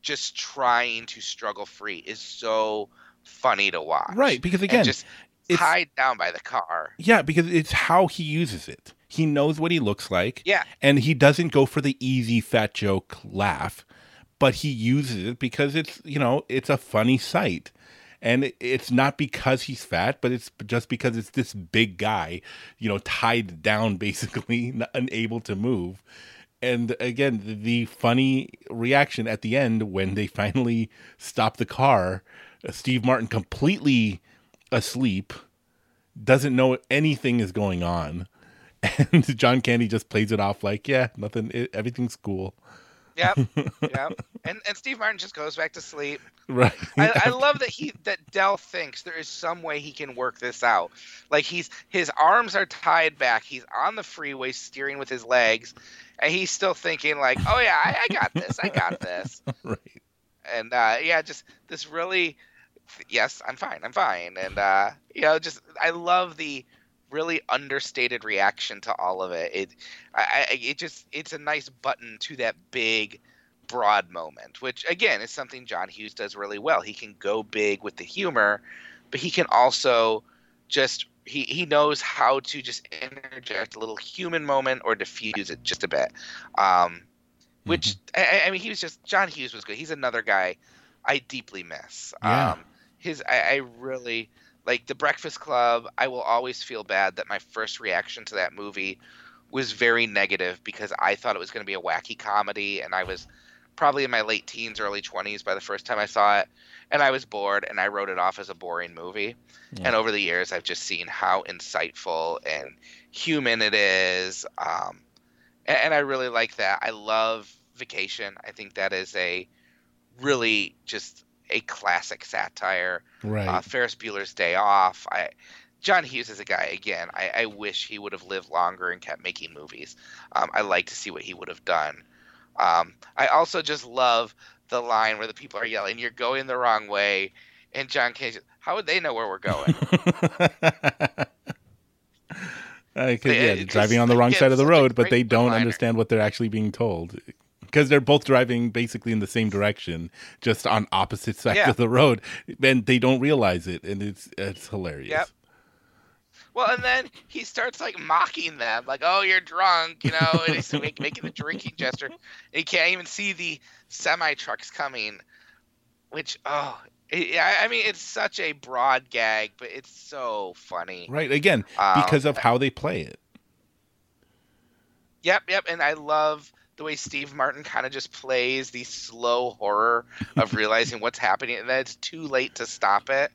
Speaker 2: just trying to struggle free, is so funny to watch.
Speaker 1: Right, because
Speaker 2: And
Speaker 1: again,
Speaker 2: just
Speaker 1: it's-
Speaker 2: tied down by the car.
Speaker 1: yeah, because it's how he uses it. He knows what he looks like.
Speaker 2: Yeah.
Speaker 1: and he doesn't go for the easy fat joke laugh, but he uses it because it's you know it's a funny sight, and it's not because he's fat, but it's just because it's this big guy, you know, tied down basically, not- unable to move. And again, the- funny reaction at the end when they finally stop the car, uh, Steve Martin completely asleep, doesn't know anything is going on, and John Candy just plays it off like, yeah, nothing, it, everything's cool,
Speaker 2: Yep, yep. And and Steve Martin just goes back to sleep.
Speaker 1: right?
Speaker 2: I, I love that he that Dell thinks there is some way he can work this out. Like he's his arms are tied back. He's on the freeway steering with his legs, and he's still thinking like, "Oh yeah, I, I got this. I got this."
Speaker 1: right.
Speaker 2: And uh, yeah, just this really, yes, I'm fine. I'm fine. And uh, you know, just I love the really understated reaction to all of it. It, I, I, it just, it's a nice button to that big, broad moment, which again is something John Hughes does really well. He can go big with the humor, but he can also just he he knows how to just interject a little human moment or diffuse it just a bit. Um, which I, I mean, he was just John Hughes was good. He's another guy I deeply miss.
Speaker 1: Yeah.
Speaker 2: Um, his I, I really like the Breakfast Club. I will always feel bad that my first reaction to that movie was very negative because I thought it was going to be a wacky comedy, and I was probably in my late teens, early twenties by the first time I saw it, and I was bored, and I wrote it off as a boring movie.
Speaker 1: Yeah.
Speaker 2: And over the years, I've just seen how insightful and human it is, um, and, and I really like that. I love Vacation. I think that is a really just a classic satire.
Speaker 1: Right.
Speaker 2: Uh, Ferris Bueller's Day Off. I John Hughes is a guy again. I, I wish he would have lived longer and kept making movies. Um, I like to see what he would have done. Um, I also just love the line where the people are yelling, "You're going the wrong way," and John Candy. How would they know where we're going?
Speaker 1: Uh,
Speaker 2: Yeah,
Speaker 1: driving on the wrong side of the road, but they don't understand what they're actually being told. Because they're both driving basically in the same direction, just on opposite sides
Speaker 2: Yeah.
Speaker 1: of the road, and they don't realize it, and it's it's hilarious.
Speaker 2: Yep. Well, and then he starts like mocking them, like, "Oh, you're drunk," you know, and he's make, making the drinking gesture. And he can't even see the semi trucks coming, which, oh, it, I mean, it's such a broad gag, but it's so funny.
Speaker 1: Right. Again,
Speaker 2: Um,
Speaker 1: because of how they play it.
Speaker 2: Yep, yep, and I love the way Steve Martin kind of just plays the slow horror of realizing what's happening, and that it's too late to stop it.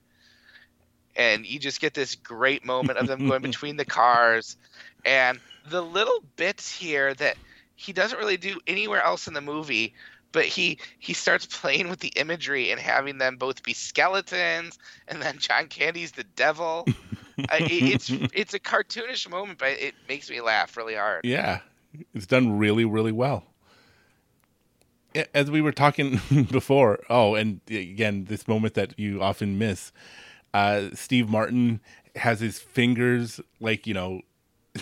Speaker 2: And you just get this great moment of them going between the cars, and the little bits here that he doesn't really do anywhere else in the movie. But he he starts playing with the imagery and having them both be skeletons, and then John Candy's the devil. I, it- it's it's a cartoonish moment, but it makes me laugh really hard.
Speaker 1: Yeah, it's done really, really well. As we were talking before, oh, and again, this moment that you often miss, uh, Steve Martin has his fingers like you know,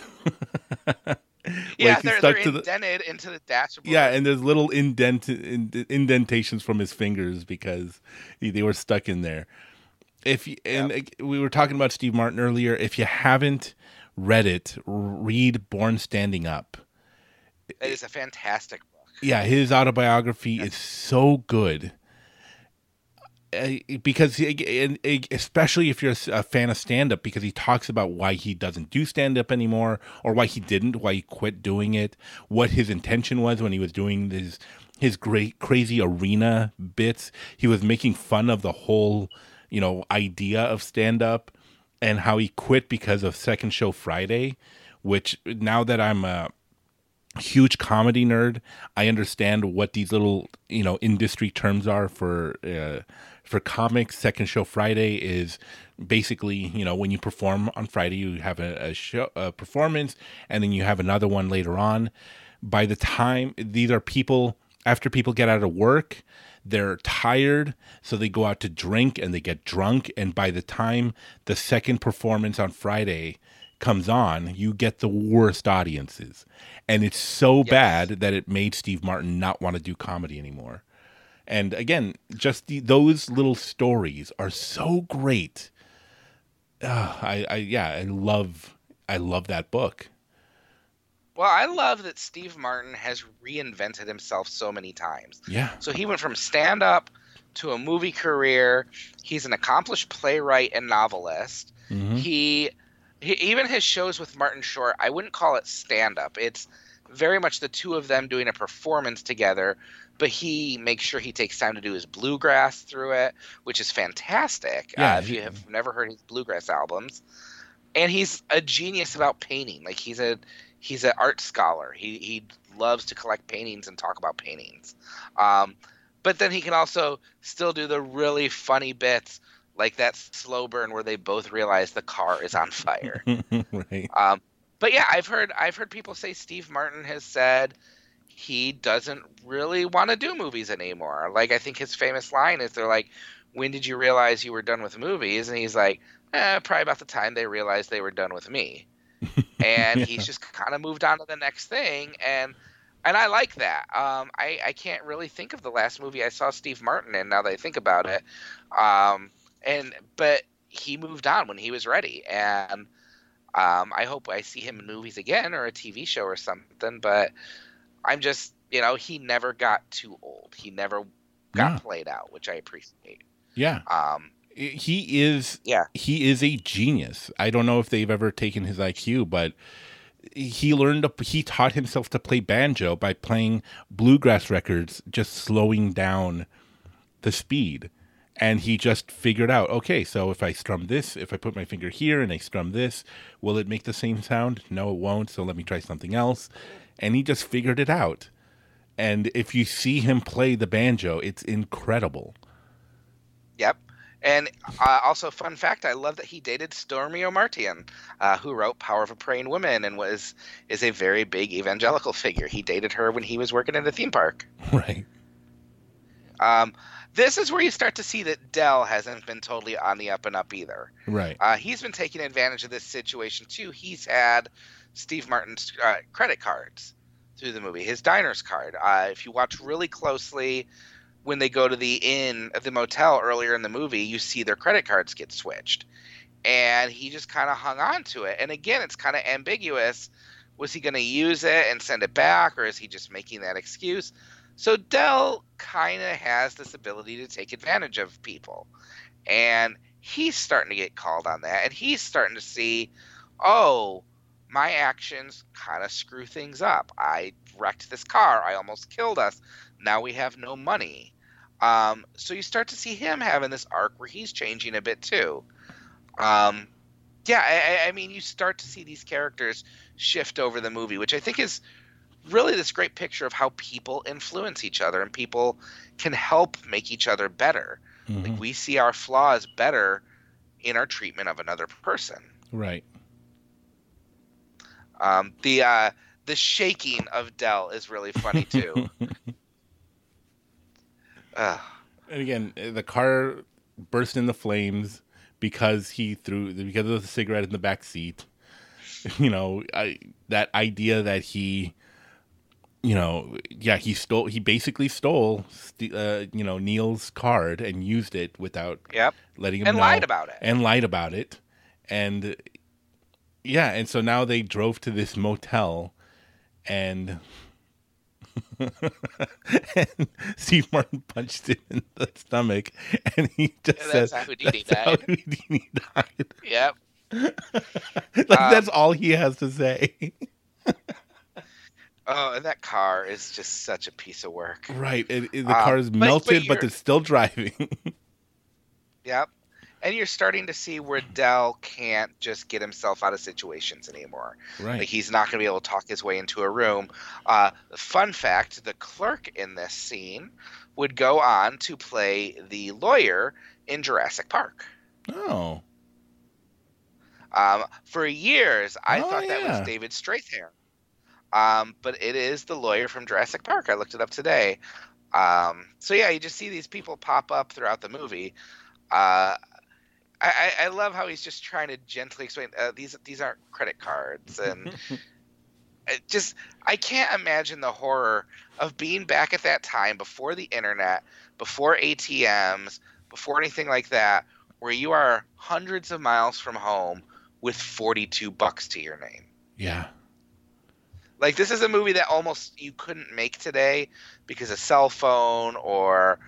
Speaker 2: Yeah,
Speaker 1: he's
Speaker 2: they're,
Speaker 1: stuck
Speaker 2: they're
Speaker 1: to the-
Speaker 2: indented into the dashboard.
Speaker 1: yeah, and there's little indent indentations from his fingers because they were stuck in there. If you, and uh, we were talking about Steve Martin earlier, if you haven't read it, read Born Standing Up.
Speaker 2: It is a fantastic book.
Speaker 1: yeah, his autobiography is so good. Uh, because he, and, and especially if you're a fan of stand up because he talks about why he doesn't do stand up anymore or why he didn't why he quit doing it what his intention was when he was doing his his great crazy arena bits he was making fun of the whole you know idea of stand up and how he quit because of second show friday which now that i'm a huge comedy nerd. I understand what these little you know industry terms are for uh, for comics. Second show Friday is basically you know when you perform on Friday, you have a, a show a performance, and then you have another one later on. By the time these are people after people get out of work. They're tired, so they go out to drink and they get drunk. And by the time the second performance on Friday comes on, you get the worst audiences. And it's so bad that it made Steve Martin not want to do comedy anymore. And again, just the, those little stories are so great. Uh, I, I yeah, I love I love that book.
Speaker 2: Well, I love that Steve Martin has reinvented himself so many times.
Speaker 1: Yeah.
Speaker 2: So he went from stand up to a movie career. He's an accomplished playwright and novelist.
Speaker 1: Mhm.
Speaker 2: He, he even his shows with Martin Short, I wouldn't call it stand up. It's very much the two of them doing a performance together, but he makes sure he takes time to do his bluegrass through it, which is fantastic.
Speaker 1: Yeah,
Speaker 2: uh, if you have never heard his bluegrass albums, and he's a genius about painting. Like he's a he's an art scholar. He he loves to collect paintings and talk about paintings. Um, but then he can also still do the really funny bits like that slow burn where they both realize the car is on fire.
Speaker 1: right.
Speaker 2: Um, but yeah, I've heard I've heard people say Steve Martin has said he doesn't really want to do movies anymore. Like I think his famous line is they're like, when did you realize you were done with movies? And he's like, eh, probably about the time they realized they were done with me. And
Speaker 1: Yeah.
Speaker 2: he's just kind of moved on to the next thing. And and I like that. Um, I, I can't really think of the last movie I saw Steve Martin in now that I think about it. Um, and but he moved on when he was ready. And um, I hope I see him in movies again or a TV show or something. But I'm just, you know, he never got too old. He never got
Speaker 1: Yeah.
Speaker 2: played out, which I appreciate.
Speaker 1: Yeah.
Speaker 2: Um,
Speaker 1: He is
Speaker 2: Yeah.
Speaker 1: he is a genius. I don't know if they've ever taken his IQ, but he learned to, he taught himself to play banjo by playing bluegrass records just slowing down the speed and he just figured out okay so if i strum this if i put my finger here and i strum this will it make the same sound no it won't so let me try something else and he just figured it out and if you see him play the banjo it's incredible
Speaker 2: Yep. And uh, also, fun fact: I love that he dated Stormie Omartian, uh, who wrote "Power of a Praying Woman" and was is a very big evangelical figure. He dated her when he was working at a theme park.
Speaker 1: right
Speaker 2: Um, this is where you start to see that Dell hasn't been totally on the up and up either.
Speaker 1: right
Speaker 2: Uh, he's been taking advantage of this situation too. He's had Steve Martin's uh, credit cards through the movie, his diner's card. Uh, if you watch really closely, when they go to the inn at the motel earlier in the movie, you see their credit cards get switched, and he just kind of hung on to it. And again, it's kind of ambiguous. Was he going to use it and send it back, or is he just making that excuse? So Dell kind of has this ability to take advantage of people, and he's starting to get called on that, and he's starting to see, oh, my actions kind of screw things up. I wrecked this car. I almost killed us. Now we have no money. Um, so you start to see him having this arc where he's changing a bit too. Um, yeah, I, I- I mean, you start to see these characters shift over the movie, which I think is really this great picture of how people influence each other and people can help make each other better.
Speaker 1: Mhm.
Speaker 2: Like we see our flaws better in our treatment of another person.
Speaker 1: right
Speaker 2: Um, the uh, the shaking of Dell is really funny too. Ugh.
Speaker 1: And again, uh, the car burst into flames because he threw because of the cigarette in the back seat. You know, I, that idea that he, you know, yeah, he stole. He basically stole, uh, you know, Neil's card and used it without
Speaker 2: yep,
Speaker 1: letting him
Speaker 2: and
Speaker 1: know,
Speaker 2: lied about it.
Speaker 1: and lied about it, and yeah, and so now they drove to this motel, and. and Steve Martin punched him in the stomach, and he just said,
Speaker 2: that's how Houdini
Speaker 1: "That's how
Speaker 2: died."
Speaker 1: Houdini died."
Speaker 2: Yep.
Speaker 1: like
Speaker 2: Um,
Speaker 1: that's all he has to say.
Speaker 2: Oh, and that car is just such a piece of work.
Speaker 1: right, it, it- the
Speaker 2: Um,
Speaker 1: car is
Speaker 2: but- but
Speaker 1: melted, but, it's still driving.
Speaker 2: Yep. And you're starting to see where Dell can't just get himself out of situations anymore.
Speaker 1: right.
Speaker 2: Like he's not going to be able to talk his way into a room. Uh, fun fact: the clerk in this scene would go on to play the lawyer in Jurassic Park.
Speaker 1: oh,
Speaker 2: Um, for years, I
Speaker 1: Oh,
Speaker 2: thought that
Speaker 1: yeah.
Speaker 2: was David Strathairn. Um, but it is the lawyer from Jurassic Park. I looked it up today. Um, so yeah, you just see these people pop up throughout the movie. Uh, I, I, love how he's just trying to gently explain uh, these these aren't credit cards, and it just I can't imagine the horror of being back at that time before the internet, before ATMs, before anything like that, where you are hundreds of miles from home with 42 bucks to your name.
Speaker 1: yeah,
Speaker 2: Like this is a movie that almost you couldn't make today because a cell phone or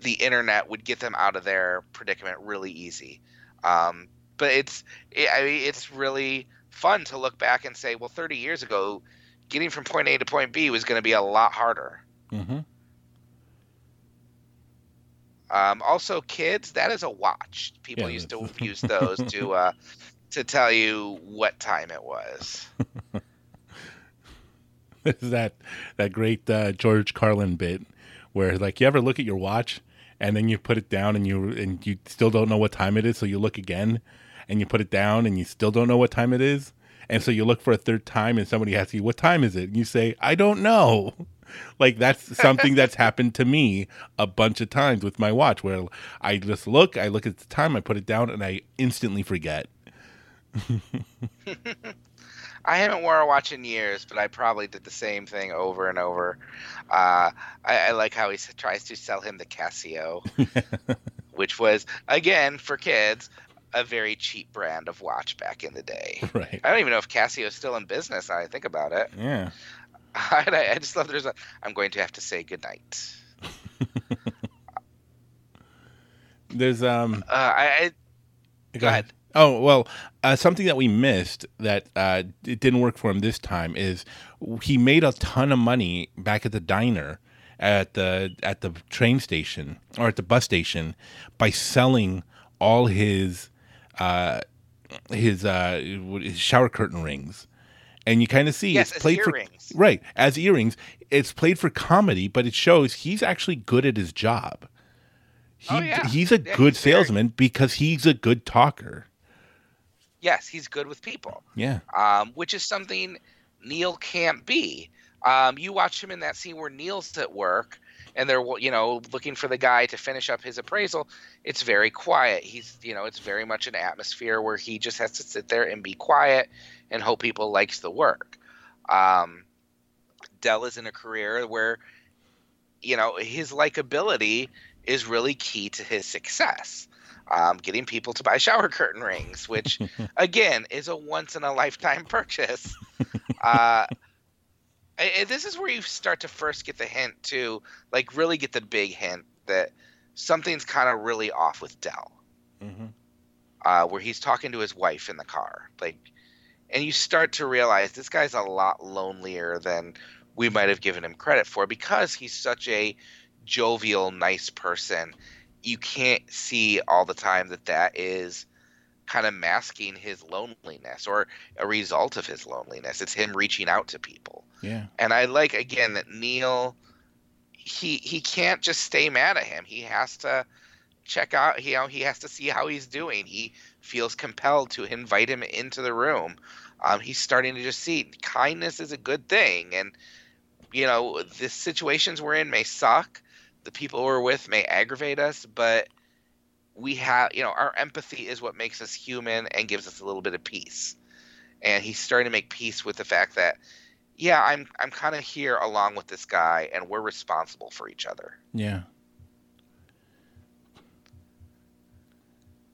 Speaker 2: the internet would get them out of their predicament really easy. Um, but it's it, I mean it's really fun to look back and say, well, 30 years ago, getting from point A to point B was going to be a lot harder.
Speaker 1: hmm
Speaker 2: Um, also, kids, that is a watch. People
Speaker 1: Yeah,
Speaker 2: used to use those to uh, to tell you what time it was.
Speaker 1: Is that that great uh, George Carlin bit where like you ever look at your watch and then you put it down and you and you still don't know what time it is, so you look again and you put it down and you still don't know what time it is, and so you look for a third time and somebody asks you what time is it, and you say I don't know. like that's something that's happened to me a bunch of times with my watch where I just look, I look at the time, I put it down, and I instantly forget.
Speaker 2: I haven't worn a watch in years, but I probably did the same thing over and over. Uh, I, I like how he tries to sell him the Casio, which was again for kids a very cheap brand of watch back in the day.
Speaker 1: right.
Speaker 2: I don't even know if Casio is still in business. Now I think about it.
Speaker 1: Yeah.
Speaker 2: I, I just love there's a. I'm going to have to say goodnight.
Speaker 1: There's um.
Speaker 2: Uh, I, I
Speaker 1: Go ahead. Oh well, uh, something that we missed that uh, it didn't work for him this time is he made a ton of money back at the diner at the at the train station or at the bus station by selling all his uh, his uh, his shower curtain rings, and you kind of see
Speaker 2: Yes,
Speaker 1: it's
Speaker 2: as
Speaker 1: played
Speaker 2: earrings.
Speaker 1: for right as earrings. It's played for comedy, but it shows he's actually good at his job. He,
Speaker 2: Oh, yeah.
Speaker 1: He's a
Speaker 2: Yeah,
Speaker 1: good
Speaker 2: he's very-
Speaker 1: salesman because he's a good talker.
Speaker 2: Yes, he's good with people.
Speaker 1: Yeah.
Speaker 2: um, which is something Neil can't be. Um, you watch him in that scene where Neil's at work and they're you know looking for the guy to finish up his appraisal. It's very quiet. He's you know it's very much an atmosphere where he just has to sit there and be quiet and hope people likes the work. Um, Dell is in a career where you know his likability is really key to his success. Um, getting people to buy shower curtain rings, which again is a once in a lifetime purchase. uh, and this is where you start to first get the hint to like really get the big hint that something's kind of really off with Dell.
Speaker 1: Mm-hmm.
Speaker 2: Uh, where he's talking to his wife in the car, like, and you start to realize this guy's a lot lonelier than we might have given him credit for because he's such a jovial, nice person. You can't see all the time that that is kind of masking his loneliness or a result of his loneliness. It's him reaching out to people.
Speaker 1: Yeah.
Speaker 2: And I like again that Neil he he can't just stay mad at him. He has to check out you know he has to see how he's doing. He feels compelled to invite him into the room. Um, he's starting to just see kindness is a good thing and you know the situations we're in may suck. The people we're with may aggravate us, but we have you know our empathy is what makes us human and gives us a little bit of peace. And he's starting to make peace with the fact that yeah, I'm I'm kind of here along with this guy, and we're responsible for each other.
Speaker 1: Yeah.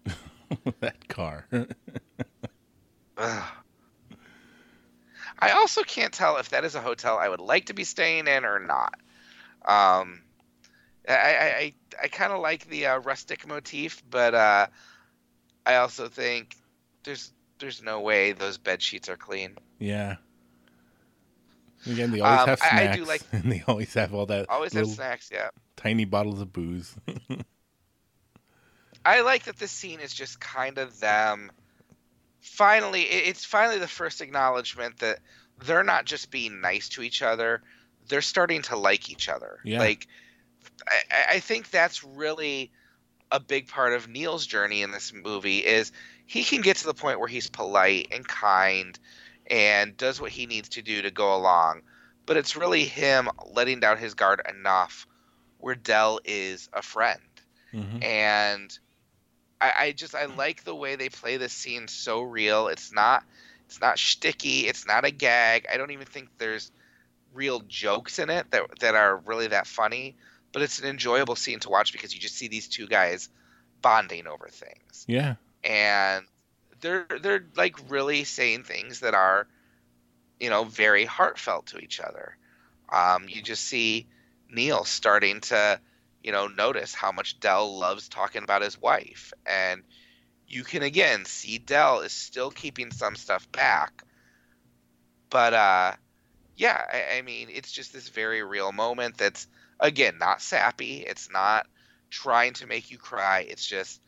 Speaker 1: that car.
Speaker 2: I also can't tell if that is a hotel I would like to be staying in or not. Um, I I, I, I kind of like the uh, rustic motif, but uh, I also think there's there's no way those bed sheets are clean.
Speaker 1: yeah. Again, they always
Speaker 2: Um,
Speaker 1: have
Speaker 2: I-
Speaker 1: snacks,
Speaker 2: I do like-
Speaker 1: and they always have all that
Speaker 2: Always have snacks, yeah.
Speaker 1: tiny bottles of booze.
Speaker 2: I like that this scene is just kind of them. Finally, it's finally the first acknowledgement that they're not just being nice to each other; they're starting to like each other.
Speaker 1: Yeah.
Speaker 2: Like, I, I- think that's really a big part of Neil's journey in this movie is he can get to the point where he's polite and kind and does what he needs to do to go along, but it's really him letting down his guard enough where Dell is a friend
Speaker 1: Mhm.
Speaker 2: and I, I just I like the way they play this scene so real. It's not it's not shticky. It's not a gag. I don't even think there's real jokes in it that that are really that funny. But it's an enjoyable scene to watch because you just see these two guys bonding over things,
Speaker 1: Yeah.
Speaker 2: and they're they're like really saying things that are, you know, very heartfelt to each other. Um, you just see Neil starting to you know, notice how much Dell loves talking about his wife. And you can again see Dell is still keeping some stuff back. But uh yeah, I, I mean it's just this very real moment that's again not sappy. It's not trying to make you cry. It's just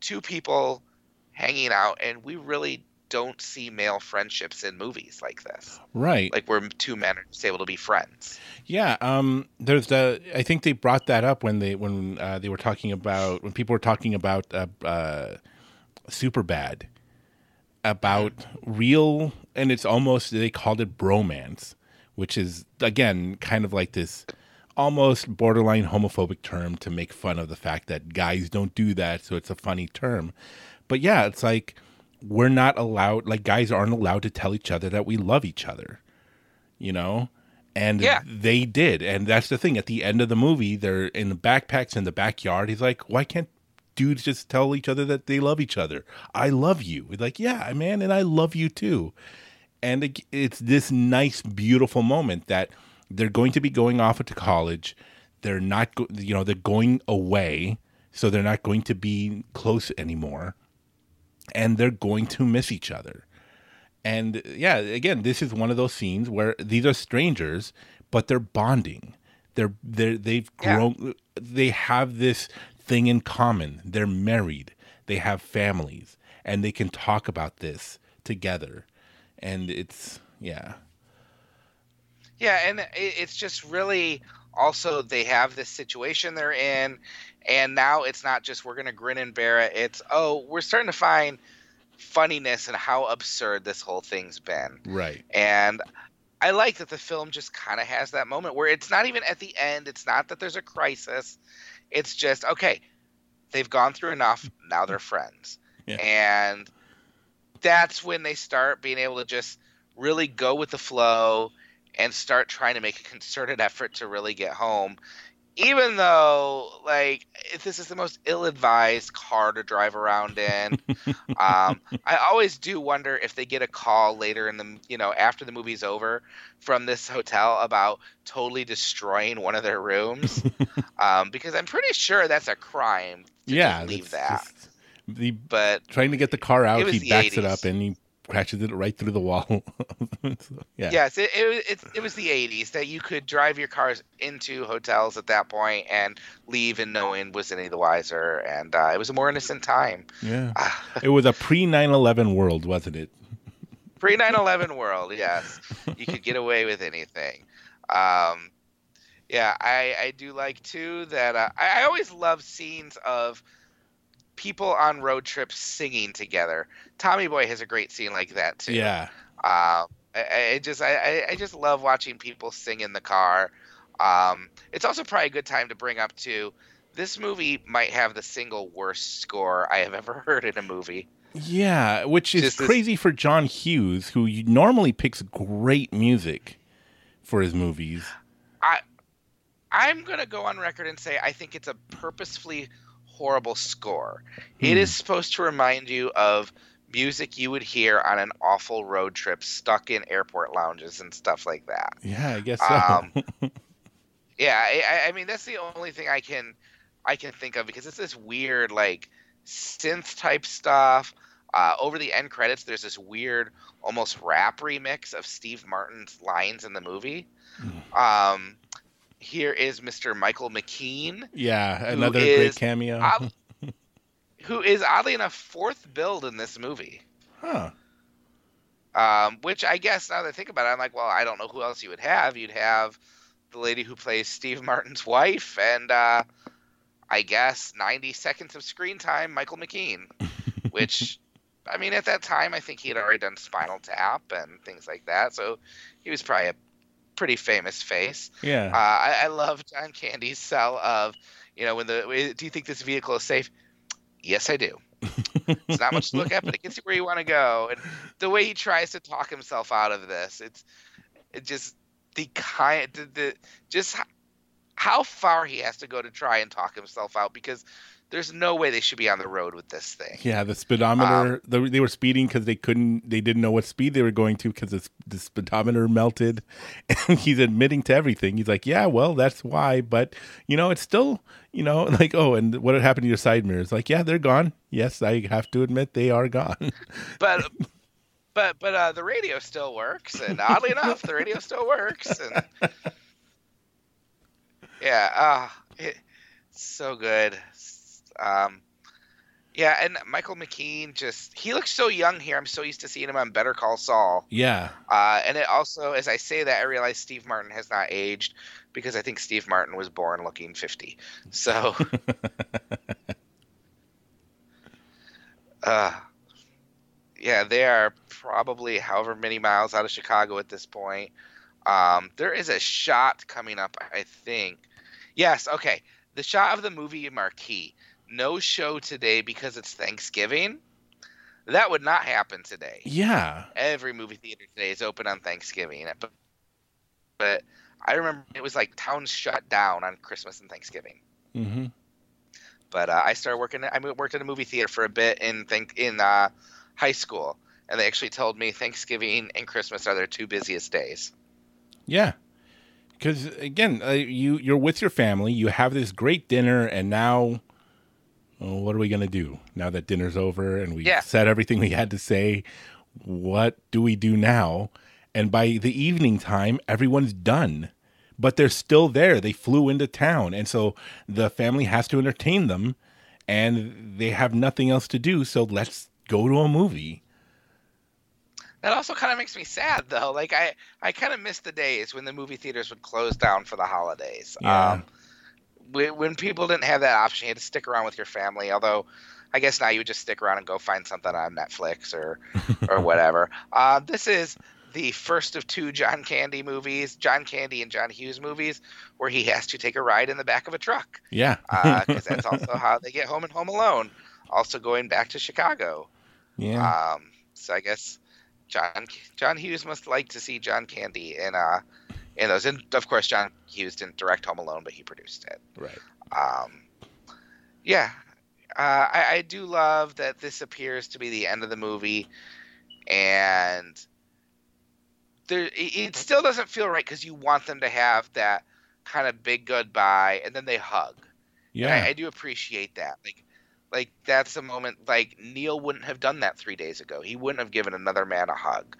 Speaker 2: two people hanging out and we really don't see male friendships in movies like this.
Speaker 1: Right.
Speaker 2: Like where two men are just able to be friends.
Speaker 1: Yeah, um, there's the. I think they brought that up when they when uh, they were talking about when people were talking about uh, uh, Superbad about real, and it's almost they called it bromance, which is again kind of like this almost borderline homophobic term to make fun of the fact that guys don't do that, so it's a funny term. But yeah, it's like we're not allowed like guys aren't allowed to tell each other that we love each other. You know? And
Speaker 2: Yeah.
Speaker 1: they did. And that's the thing. At the end of the movie, they're in the backpacks in the backyard. He's like, Why can't dudes just tell each other that they love each other? I love you. He's like, Yeah, man, and I love you too. And it's this nice, beautiful moment that they're going to be going off to college. They're not, go- you know, they're going away, so they're not going to be close anymore, and they're going to miss each other. And yeah, again, this is one of those scenes where these are strangers, but they're bonding. They're they're they've
Speaker 2: Yeah.
Speaker 1: grown. They have this thing in common. They're married. They have families, and they can talk about this together. And it's yeah,
Speaker 2: Yeah, and it's just really also they have this situation they're in, and now it's not just we're gonna grin and bear it. It's oh we're starting to find funniness and how absurd this whole thing's been,
Speaker 1: right.
Speaker 2: and I like that the film just kind of has that moment where it's not even at the end. It's not that there's a crisis. It's just okay. They've gone through enough. Now they're friends,
Speaker 1: Yeah.
Speaker 2: and that's when they start being able to just really go with the flow and start trying to make a concerted effort to really get home. Even though, like, if this is the most ill-advised car to drive around in, um, I always do wonder if they get a call later in the, you know, after the movie's over, from this hotel about totally destroying one of their rooms, um, because I'm pretty sure that's a crime. To
Speaker 1: yeah,
Speaker 2: leave that.
Speaker 1: just- the
Speaker 2: But
Speaker 1: trying to get the car out, he backs it up and he crashes it right through the wall. So, yeah.
Speaker 2: Yes, it, it, was- it, it was the 80s that you could drive your cars into hotels at that point and leave and no one was any the wiser. And uh, it was a more innocent time.
Speaker 1: Yeah. it was a pre 9 11 world, wasn't it?
Speaker 2: Pre 9 11 world, yes. You could get away with anything. Um, yeah, I, I do like too that uh, I, I always love scenes of people on road trips singing together. Tommy Boy has a great scene like that too.
Speaker 1: Yeah.
Speaker 2: Um, I, I just I, I- just love watching people sing in the car. Um, it's also probably a good time to bring up too. This movie might have the single worst score I have ever heard in a movie.
Speaker 1: Yeah, which is
Speaker 2: Just this-
Speaker 1: crazy for John Hughes, who normally picks great music for his movies.
Speaker 2: I I'm gonna go on record and say I think it's a purposefully horrible score. It
Speaker 1: Hmm.
Speaker 2: is supposed to remind you of music you would hear on an awful road trip, stuck in airport lounges and stuff like that.
Speaker 1: Yeah, I guess so.
Speaker 2: Um, Yeah, I, I- I mean that's the only thing I can I can think of because it's this weird like synth type stuff. Uh, over the end credits, there's this weird, almost rap remix of Steve Martin's lines in the movie. Um, here is Mr. Michael McKean,
Speaker 1: yeah, another great
Speaker 2: is
Speaker 1: cameo.
Speaker 2: odd- who is oddly enough fourth billed in this movie.
Speaker 1: huh.
Speaker 2: Um, which I guess now that I think about it, I'm like, well, I don't know who else you would have. You'd have the lady who plays Steve Martin's wife, and uh, I guess 90 seconds of screen time, Michael McKean. Which, I mean, at that time, I think he had already done Spinal Tap and things like that, so he was probably a pretty famous face. Uh,
Speaker 1: Yeah.
Speaker 2: I, I love John Candy's sell of, you know, when the do you think this vehicle is safe? Yes, I do. It's not much to look at, but it gets you where you want to go. And the way he tries to talk himself out of this, it's it just the kind the, the just how far he has to go to try and talk himself out because there's no way they should be on the road with this thing.
Speaker 1: yeah, the speedometer.
Speaker 2: um,
Speaker 1: the, they were speeding because they couldn't. They didn't know what speed they were going to because the, the speedometer melted. And he's admitting to everything. He's like, "Yeah, well, that's why." But you know, it's still, you know, like, oh, and what happened to your side mirrors? Like, yeah, they're gone. Yes, I have to admit they are gone.
Speaker 2: But but but uh, the radio still works, and oddly enough, the radio still works. And yeah, ah, it, so good. Um, yeah, and Michael McKean just he looks so young here. I'm so used to seeing him on Better Call Saul.
Speaker 1: yeah,
Speaker 2: Uh, and it also, as I say that, I realize Steve Martin has not aged because I think Steve Martin was born looking 50. So, uh, yeah, they are probably however many miles out of Chicago at this point. Um, there is a shot coming up, I think. Yes, okay. The shot of the movie marquee. No show today because it's Thanksgiving. That would not happen today.
Speaker 1: Yeah.
Speaker 2: Every movie theater today is open on Thanksgiving. But, but I remember it was like towns shut down on Christmas and Thanksgiving.
Speaker 1: Mm-hmm.
Speaker 2: But uh, I started working. I worked at a movie theater for a bit in think in uh, high school, and they actually told me Thanksgiving and Christmas are their two busiest days.
Speaker 1: Yeah. Because again, uh, you you're with your family. You have this great dinner, and now, well, what are we gonna do now that dinner's over and we
Speaker 2: Yeah.
Speaker 1: said everything we had to say? What do we do now? And by the evening time, everyone's done, but they're still there. They flew into town, and so the family has to entertain them, and they have nothing else to do. So let's go to a movie.
Speaker 2: That also kind of makes me sad, though. Like I, I kind of miss the days when the movie theaters would close down for the holidays.
Speaker 1: Yeah.
Speaker 2: Um, when, people didn't have that option, you had to stick around with your family. Although, I guess now you would just stick around and go find something on Netflix or, or whatever. Uh, this is the first of two John Candy movies, John Candy and John Hughes movies, where he has to take a ride in the back of a truck.
Speaker 1: Yeah,
Speaker 2: Because that's also how they get home and Home Alone. Also going back to Chicago.
Speaker 1: yeah.
Speaker 2: Um, so I guess John John Hughes must like to see John Candy in uh in those. And of course, John Hughes didn't direct Home Alone, but he produced it.
Speaker 1: right.
Speaker 2: Um, yeah, uh, I, I do love that this appears to be the end of the movie, and there it, it still doesn't feel right because you want them to have that kind of big goodbye, and then they hug.
Speaker 1: Yeah.
Speaker 2: I, I do appreciate that. Like, like that's a moment. Like Neil wouldn't have done that three days ago. He wouldn't have given another man a hug.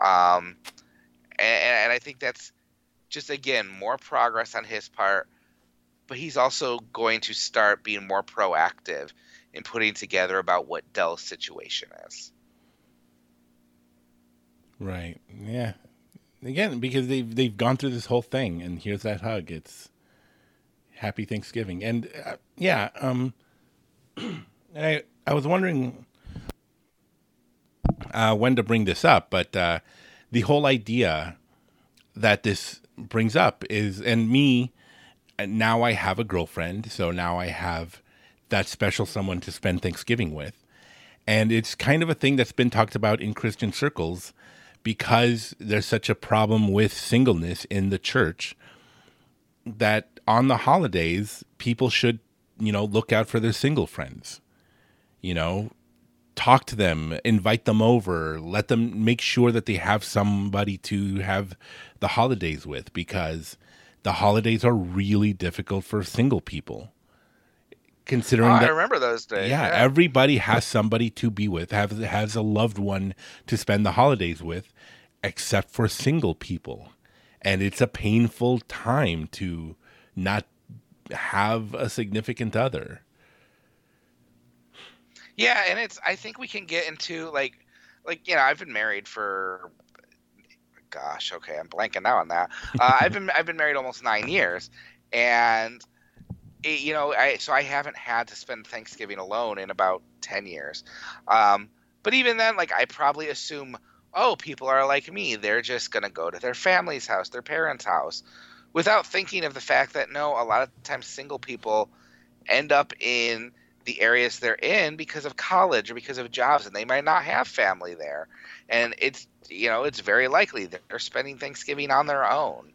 Speaker 2: Um, and, and I think that's just again more progress on his part. But he's also going to start being more proactive in putting together about what Dell's situation is.
Speaker 1: Right. Yeah. Again, because they've they've gone through this whole thing, and here's that hug. It's happy Thanksgiving, and uh, yeah. Um, and I I was wondering uh, when to bring this up, but uh, the whole idea that this brings up is, and me, now I have a girlfriend, so now I have that special someone to spend Thanksgiving with. And it's kind of a thing that's been talked about in Christian circles because there's such a problem with singleness in the church that on the holidays, people should, you know, look out for their single friends. You know, talk to them, invite them over, let them make sure that they have somebody to have the holidays with because the holidays are really difficult for single people. Considering
Speaker 2: Oh, I remember those days.
Speaker 1: yeah, everybody has somebody to be with, have has a loved one to spend the holidays with, except for single people. And it's a painful time to not have a significant other.
Speaker 2: Yeah, and it's I think we can get into like like you know, I've been married for gosh, okay, I'm blanking now on that. Uh, I've been I've been married almost 9 years and it, you know, I so I haven't had to spend Thanksgiving alone in about 10 years. Um, but even then like I probably assume oh, people are like me. They're just to go to their family's house, their parents' house without thinking of the fact that no, a lot of times single people end up in the areas they're in because of college or because of jobs and they might not have family there. And it's you know it's very likely they're spending thanksgiving on their own.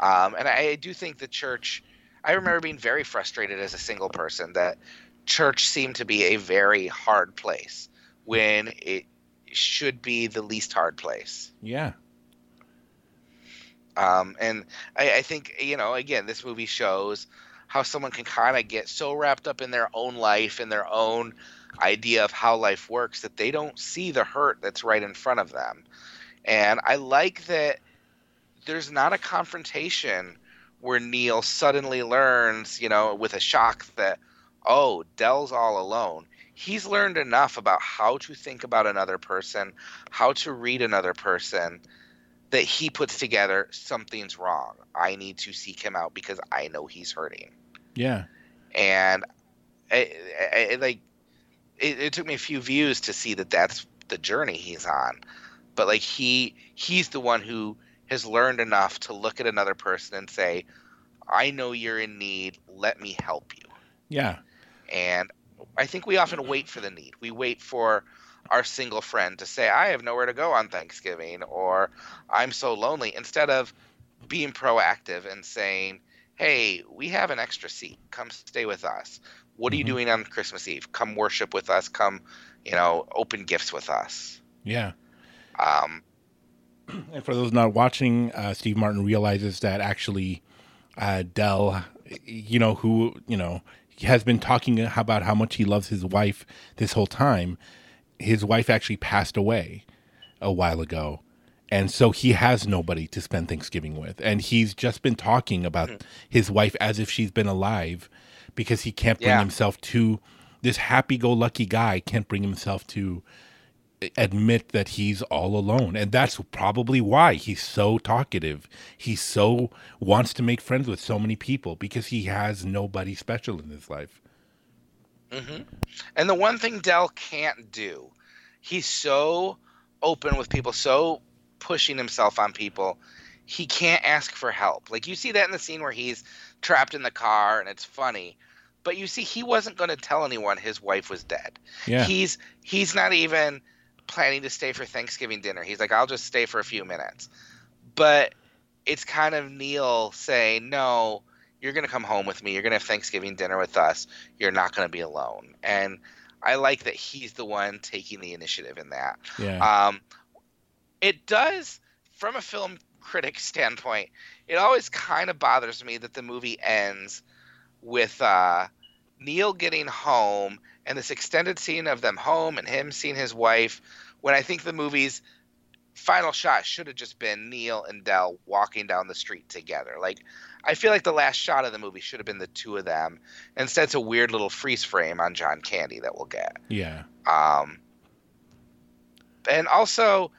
Speaker 2: Um, and I, I do think the church i remember being very frustrated as a single person that church seemed to be a very hard place when it should be the least hard place.
Speaker 1: Yeah.
Speaker 2: um, and I, I think you know, again, this movie shows how someone can kind of get so wrapped up in their own life and their own idea of how life works that they don't see the hurt that's right in front of them. And I like that there's not a confrontation where Neil suddenly learns, you know, with a shock that, oh, Dell's all alone. He's learned enough about how to think about another person, how to read another person, that he puts together something's wrong. I need to seek him out because I know he's hurting.
Speaker 1: Yeah.
Speaker 2: And I, I, I- like it, it took me a few views to see that that's the journey he's on. But like he he's the one who has learned enough to look at another person and say, I know you're in need. Let me help you.
Speaker 1: Yeah.
Speaker 2: And I think we often wait for the need. We wait for our single friend to say, I have nowhere to go on Thanksgiving, or I'm so lonely, instead of being proactive and saying, Hey, we have an extra seat. Come stay with us. What are you
Speaker 1: Mhm.
Speaker 2: doing on Christmas Eve? Come worship with us. Come, you know, open gifts with us.
Speaker 1: Yeah.
Speaker 2: Um,
Speaker 1: And for those not watching, uh, Steve Martin realizes that actually uh, Dell, you know, who, you know, has been talking about how much he loves his wife this whole time. His wife actually passed away a while ago. And so he has nobody to spend Thanksgiving with. And he's just been talking about his wife as if she's been alive because he can't bring
Speaker 2: Yeah.
Speaker 1: himself to this happy go lucky guy, can't bring himself to admit that he's all alone. And that's probably why he's so talkative. He so wants to make friends with so many people because he has nobody special in his life.
Speaker 2: Hmm And the one thing Dell can't do, he's so open with people, so pushing himself on people, he can't ask for help. Like you see that in the scene where he's trapped in the car and it's funny. But you see he wasn't going to tell anyone his wife was dead.
Speaker 1: yeah
Speaker 2: He's he's not even planning to stay for Thanksgiving dinner. He's like I'll just stay for a few minutes. But it's kind of Neil saying, "No, you're going to come home with me. You're going to have Thanksgiving dinner with us. You're not going to be alone." And I like that he's the one taking the initiative in that.
Speaker 1: yeah
Speaker 2: Um, it does, from a film critic standpoint, it always kind of bothers me that the movie ends with uh, Neil getting home and this extended scene of them home and him seeing his wife. When I think the movie's final shot should have just been Neil and Dell walking down the street together. Like, I feel like the last shot of the movie should have been the two of them. Instead, it's a weird little freeze frame on John Candy that we'll get.
Speaker 1: yeah
Speaker 2: Um, and also,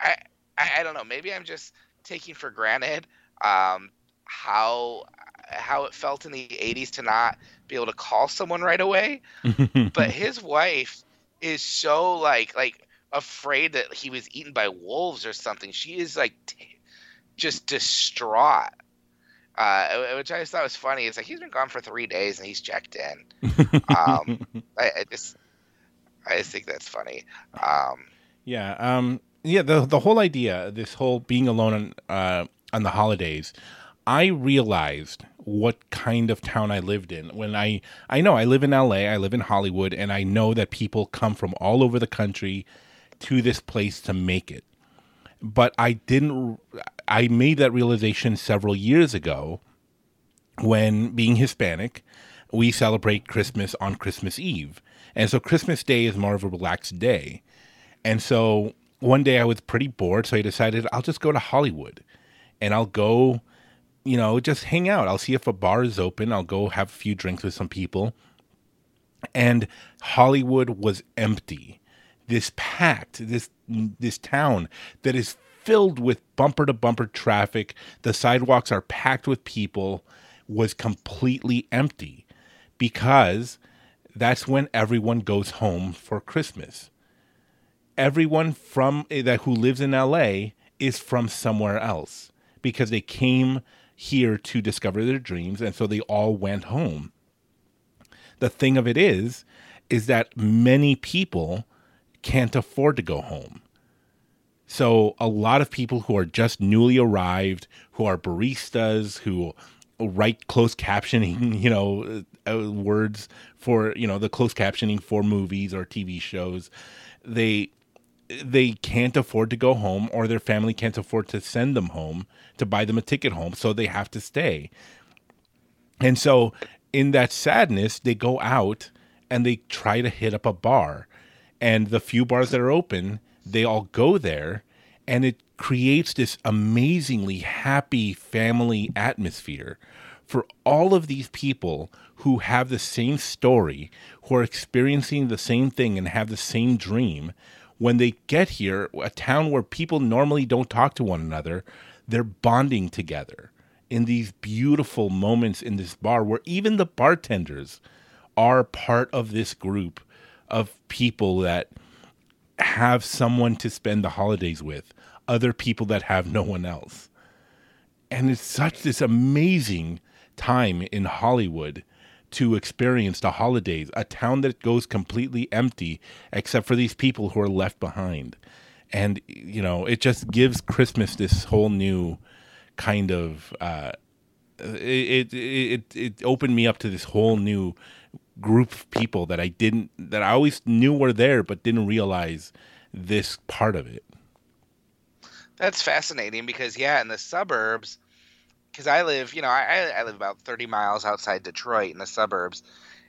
Speaker 2: I, I I don't know. Maybe I'm just taking for granted um, how how it felt in the '80s to not be able to call someone right away. But his wife is so like like afraid that he was eaten by wolves or something. She is like t- just distraught. Uh, which I just thought was funny. It's like he's been gone for three days and he's checked in. Um, I, I just, I just think that's funny. Um,
Speaker 1: Yeah, um, yeah. The the whole idea, this whole being alone on uh, on the holidays, I realized what kind of town I lived in when I I know I live in L.A., I live in Hollywood, and I know that people come from all over the country to this place to make it. But I didn't. I made that realization several years ago when being Hispanic, we celebrate Christmas on Christmas Eve. And so Christmas Day is more of a relaxed day. And so one day I was pretty bored, so I decided I'll just go to Hollywood and I'll go, you know, just hang out. I'll see if a bar is open. I'll go have a few drinks with some people. And Hollywood was empty. This packed, this this town that is filled with bumper to bumper traffic. The sidewalks are packed with people was completely empty because that's when everyone goes home for Christmas everyone from eh, that who lives in LA is from somewhere else because they came here to discover their dreams and so they all went home. The thing of it is is that many people can't afford to go home. So a lot of people who are just newly arrived, who are baristas, who write closed captioning, you know, uh, words for, you know, the closed captioning for movies or TV shows, they they can't afford to go home or their family can't afford to send them home to buy them a ticket home so they have to stay. And so in that sadness they go out and they try to hit up a bar. And the few bars that are open they all go there and it creates this amazingly happy family atmosphere for all of these people who have the same story who are experiencing the same thing and have the same dream when they get here, a town where people normally don't talk to one another, they're bonding together in these beautiful moments in this bar where even the bartenders are part of this group of people that have someone to spend the holidays with other people that have no one else. And it's such this amazing time in Hollywood to experience the holidays, a town that goes completely empty except for these people who are left behind. And, you know, it just gives Christmas this whole new kind of, uh, it, it, it, it opened me up to this whole new group of people that I didn't, that I always knew were there, but didn't realize this part of it.
Speaker 2: That's fascinating because yeah, in the suburbs, because I live, you know, I, I live about 30 miles outside Detroit in the suburbs,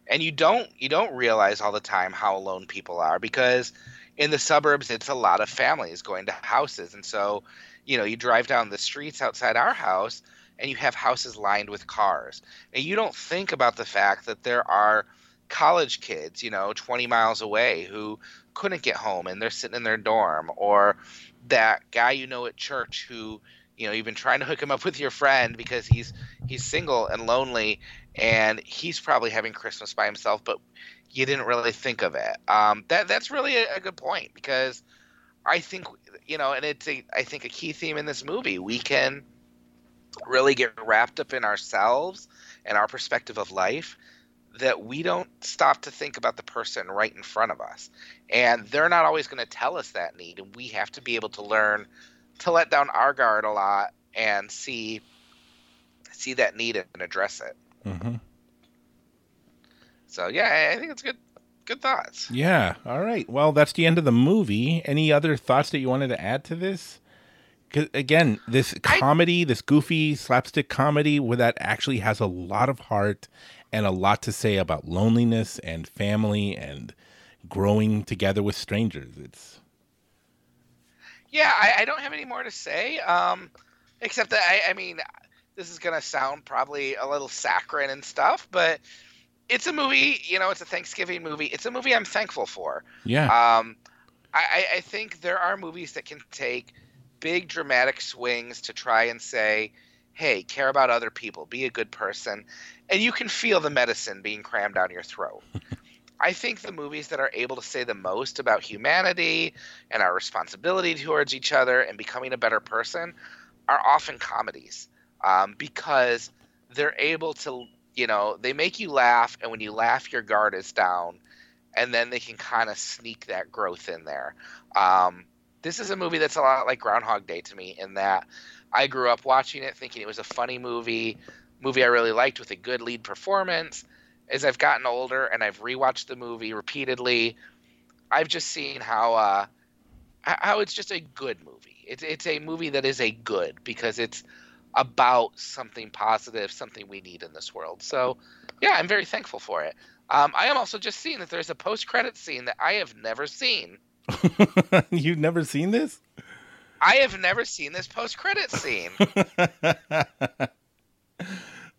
Speaker 2: and you don't you don't realize all the time how alone people are because in the suburbs it's a lot of families going to houses, and so you know you drive down the streets outside our house and you have houses lined with cars, and you don't think about the fact that there are college kids, you know, 20 miles away who couldn't get home and they're sitting in their dorm, or that guy you know at church who you know you've been trying to hook him up with your friend because he's he's single and lonely and he's probably having christmas by himself but you didn't really think of it. Um, that that's really a, a, good point because i think you know and it's a i think a key theme in this movie. We can really get wrapped up in ourselves and our perspective of life that we don't stop to think about the person right in front of us. And they're not always going to tell us that need and we have to be able to learn to let down our guard a lot and see see that need and address it. Mm-hmm. So yeah, I think it's good. Good thoughts.
Speaker 1: Yeah. All right. Well, that's the end of the movie. Any other thoughts that you wanted to add to this? Because again, this comedy, I, this goofy slapstick comedy, where that actually has a lot of heart and a lot to say about loneliness and family and growing together with strangers. It's
Speaker 2: yeah, I, I, don't have any more to say. Um, except that I, I mean, this is gonna sound probably a little saccharine and stuff, but it's a movie. You know, it's a Thanksgiving movie. It's a movie I'm thankful for.
Speaker 1: Yeah.
Speaker 2: Um, I, I think there are movies that can take big dramatic swings to try and say, "Hey, care about other people, be a good person," and you can feel the medicine being crammed down your throat. I think the movies that are able to say the most about humanity and our responsibility towards each other and becoming a better person are often comedies um, because they're able to, you know, they make you laugh, and when you laugh, your guard is down, and then they can kind of sneak that growth in there. Um, this is a movie that's a lot like Groundhog Day to me in that I grew up watching it thinking it was a funny movie, movie I really liked with a good lead performance as I've gotten older and I've rewatched the movie repeatedly, I've just seen how uh, how it's just a good movie. It's it's a movie that is a good because it's about something positive, something we need in this world. So, yeah, I'm very thankful for it. Um, I am also just seeing that there's a post-credit scene that I have never seen.
Speaker 1: You've never seen this?
Speaker 2: I have never seen this post-credit scene.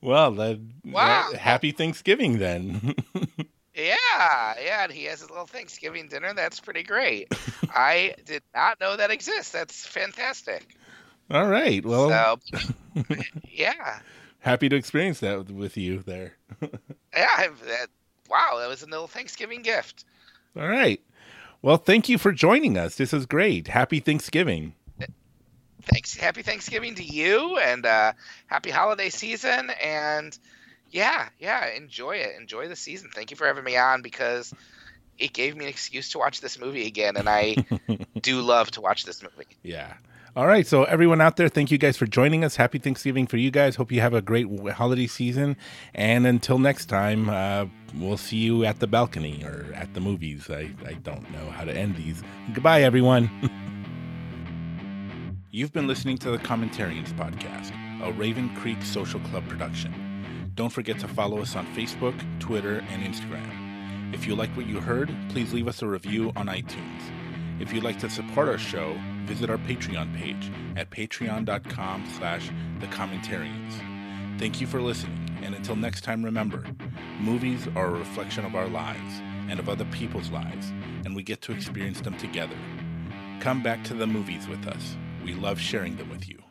Speaker 1: Well, then, wow. happy Thanksgiving then.
Speaker 2: yeah, yeah, and he has his little Thanksgiving dinner. That's pretty great. I did not know that exists. That's fantastic.
Speaker 1: All right. Well,
Speaker 2: so, yeah.
Speaker 1: Happy to experience that with you there.
Speaker 2: yeah. That, wow, that was a little Thanksgiving gift.
Speaker 1: All right. Well, thank you for joining us. This is great. Happy Thanksgiving
Speaker 2: thanks happy thanksgiving to you and uh, happy holiday season and yeah yeah enjoy it enjoy the season. Thank you for having me on because it gave me an excuse to watch this movie again and i do love to watch this movie.
Speaker 1: Yeah. All right so everyone out there thank you guys for joining us. Happy thanksgiving for you guys. Hope you have a great holiday season. And until next time uh, we'll see you at the balcony or at the movies. I, I don't know how to end these. Goodbye everyone You've been listening to the Commentarians Podcast, a Raven Creek Social Club production. Don't forget to follow us on Facebook, Twitter, and Instagram. If you like what you heard, please leave us a review on iTunes. If you'd like to support our show, visit our Patreon page at patreon.com slash thecommentarians. Thank you for listening, and until next time, remember, movies are a reflection of our lives and of other people's lives, and we get to experience them together. Come back to the movies with us. We love sharing them with you.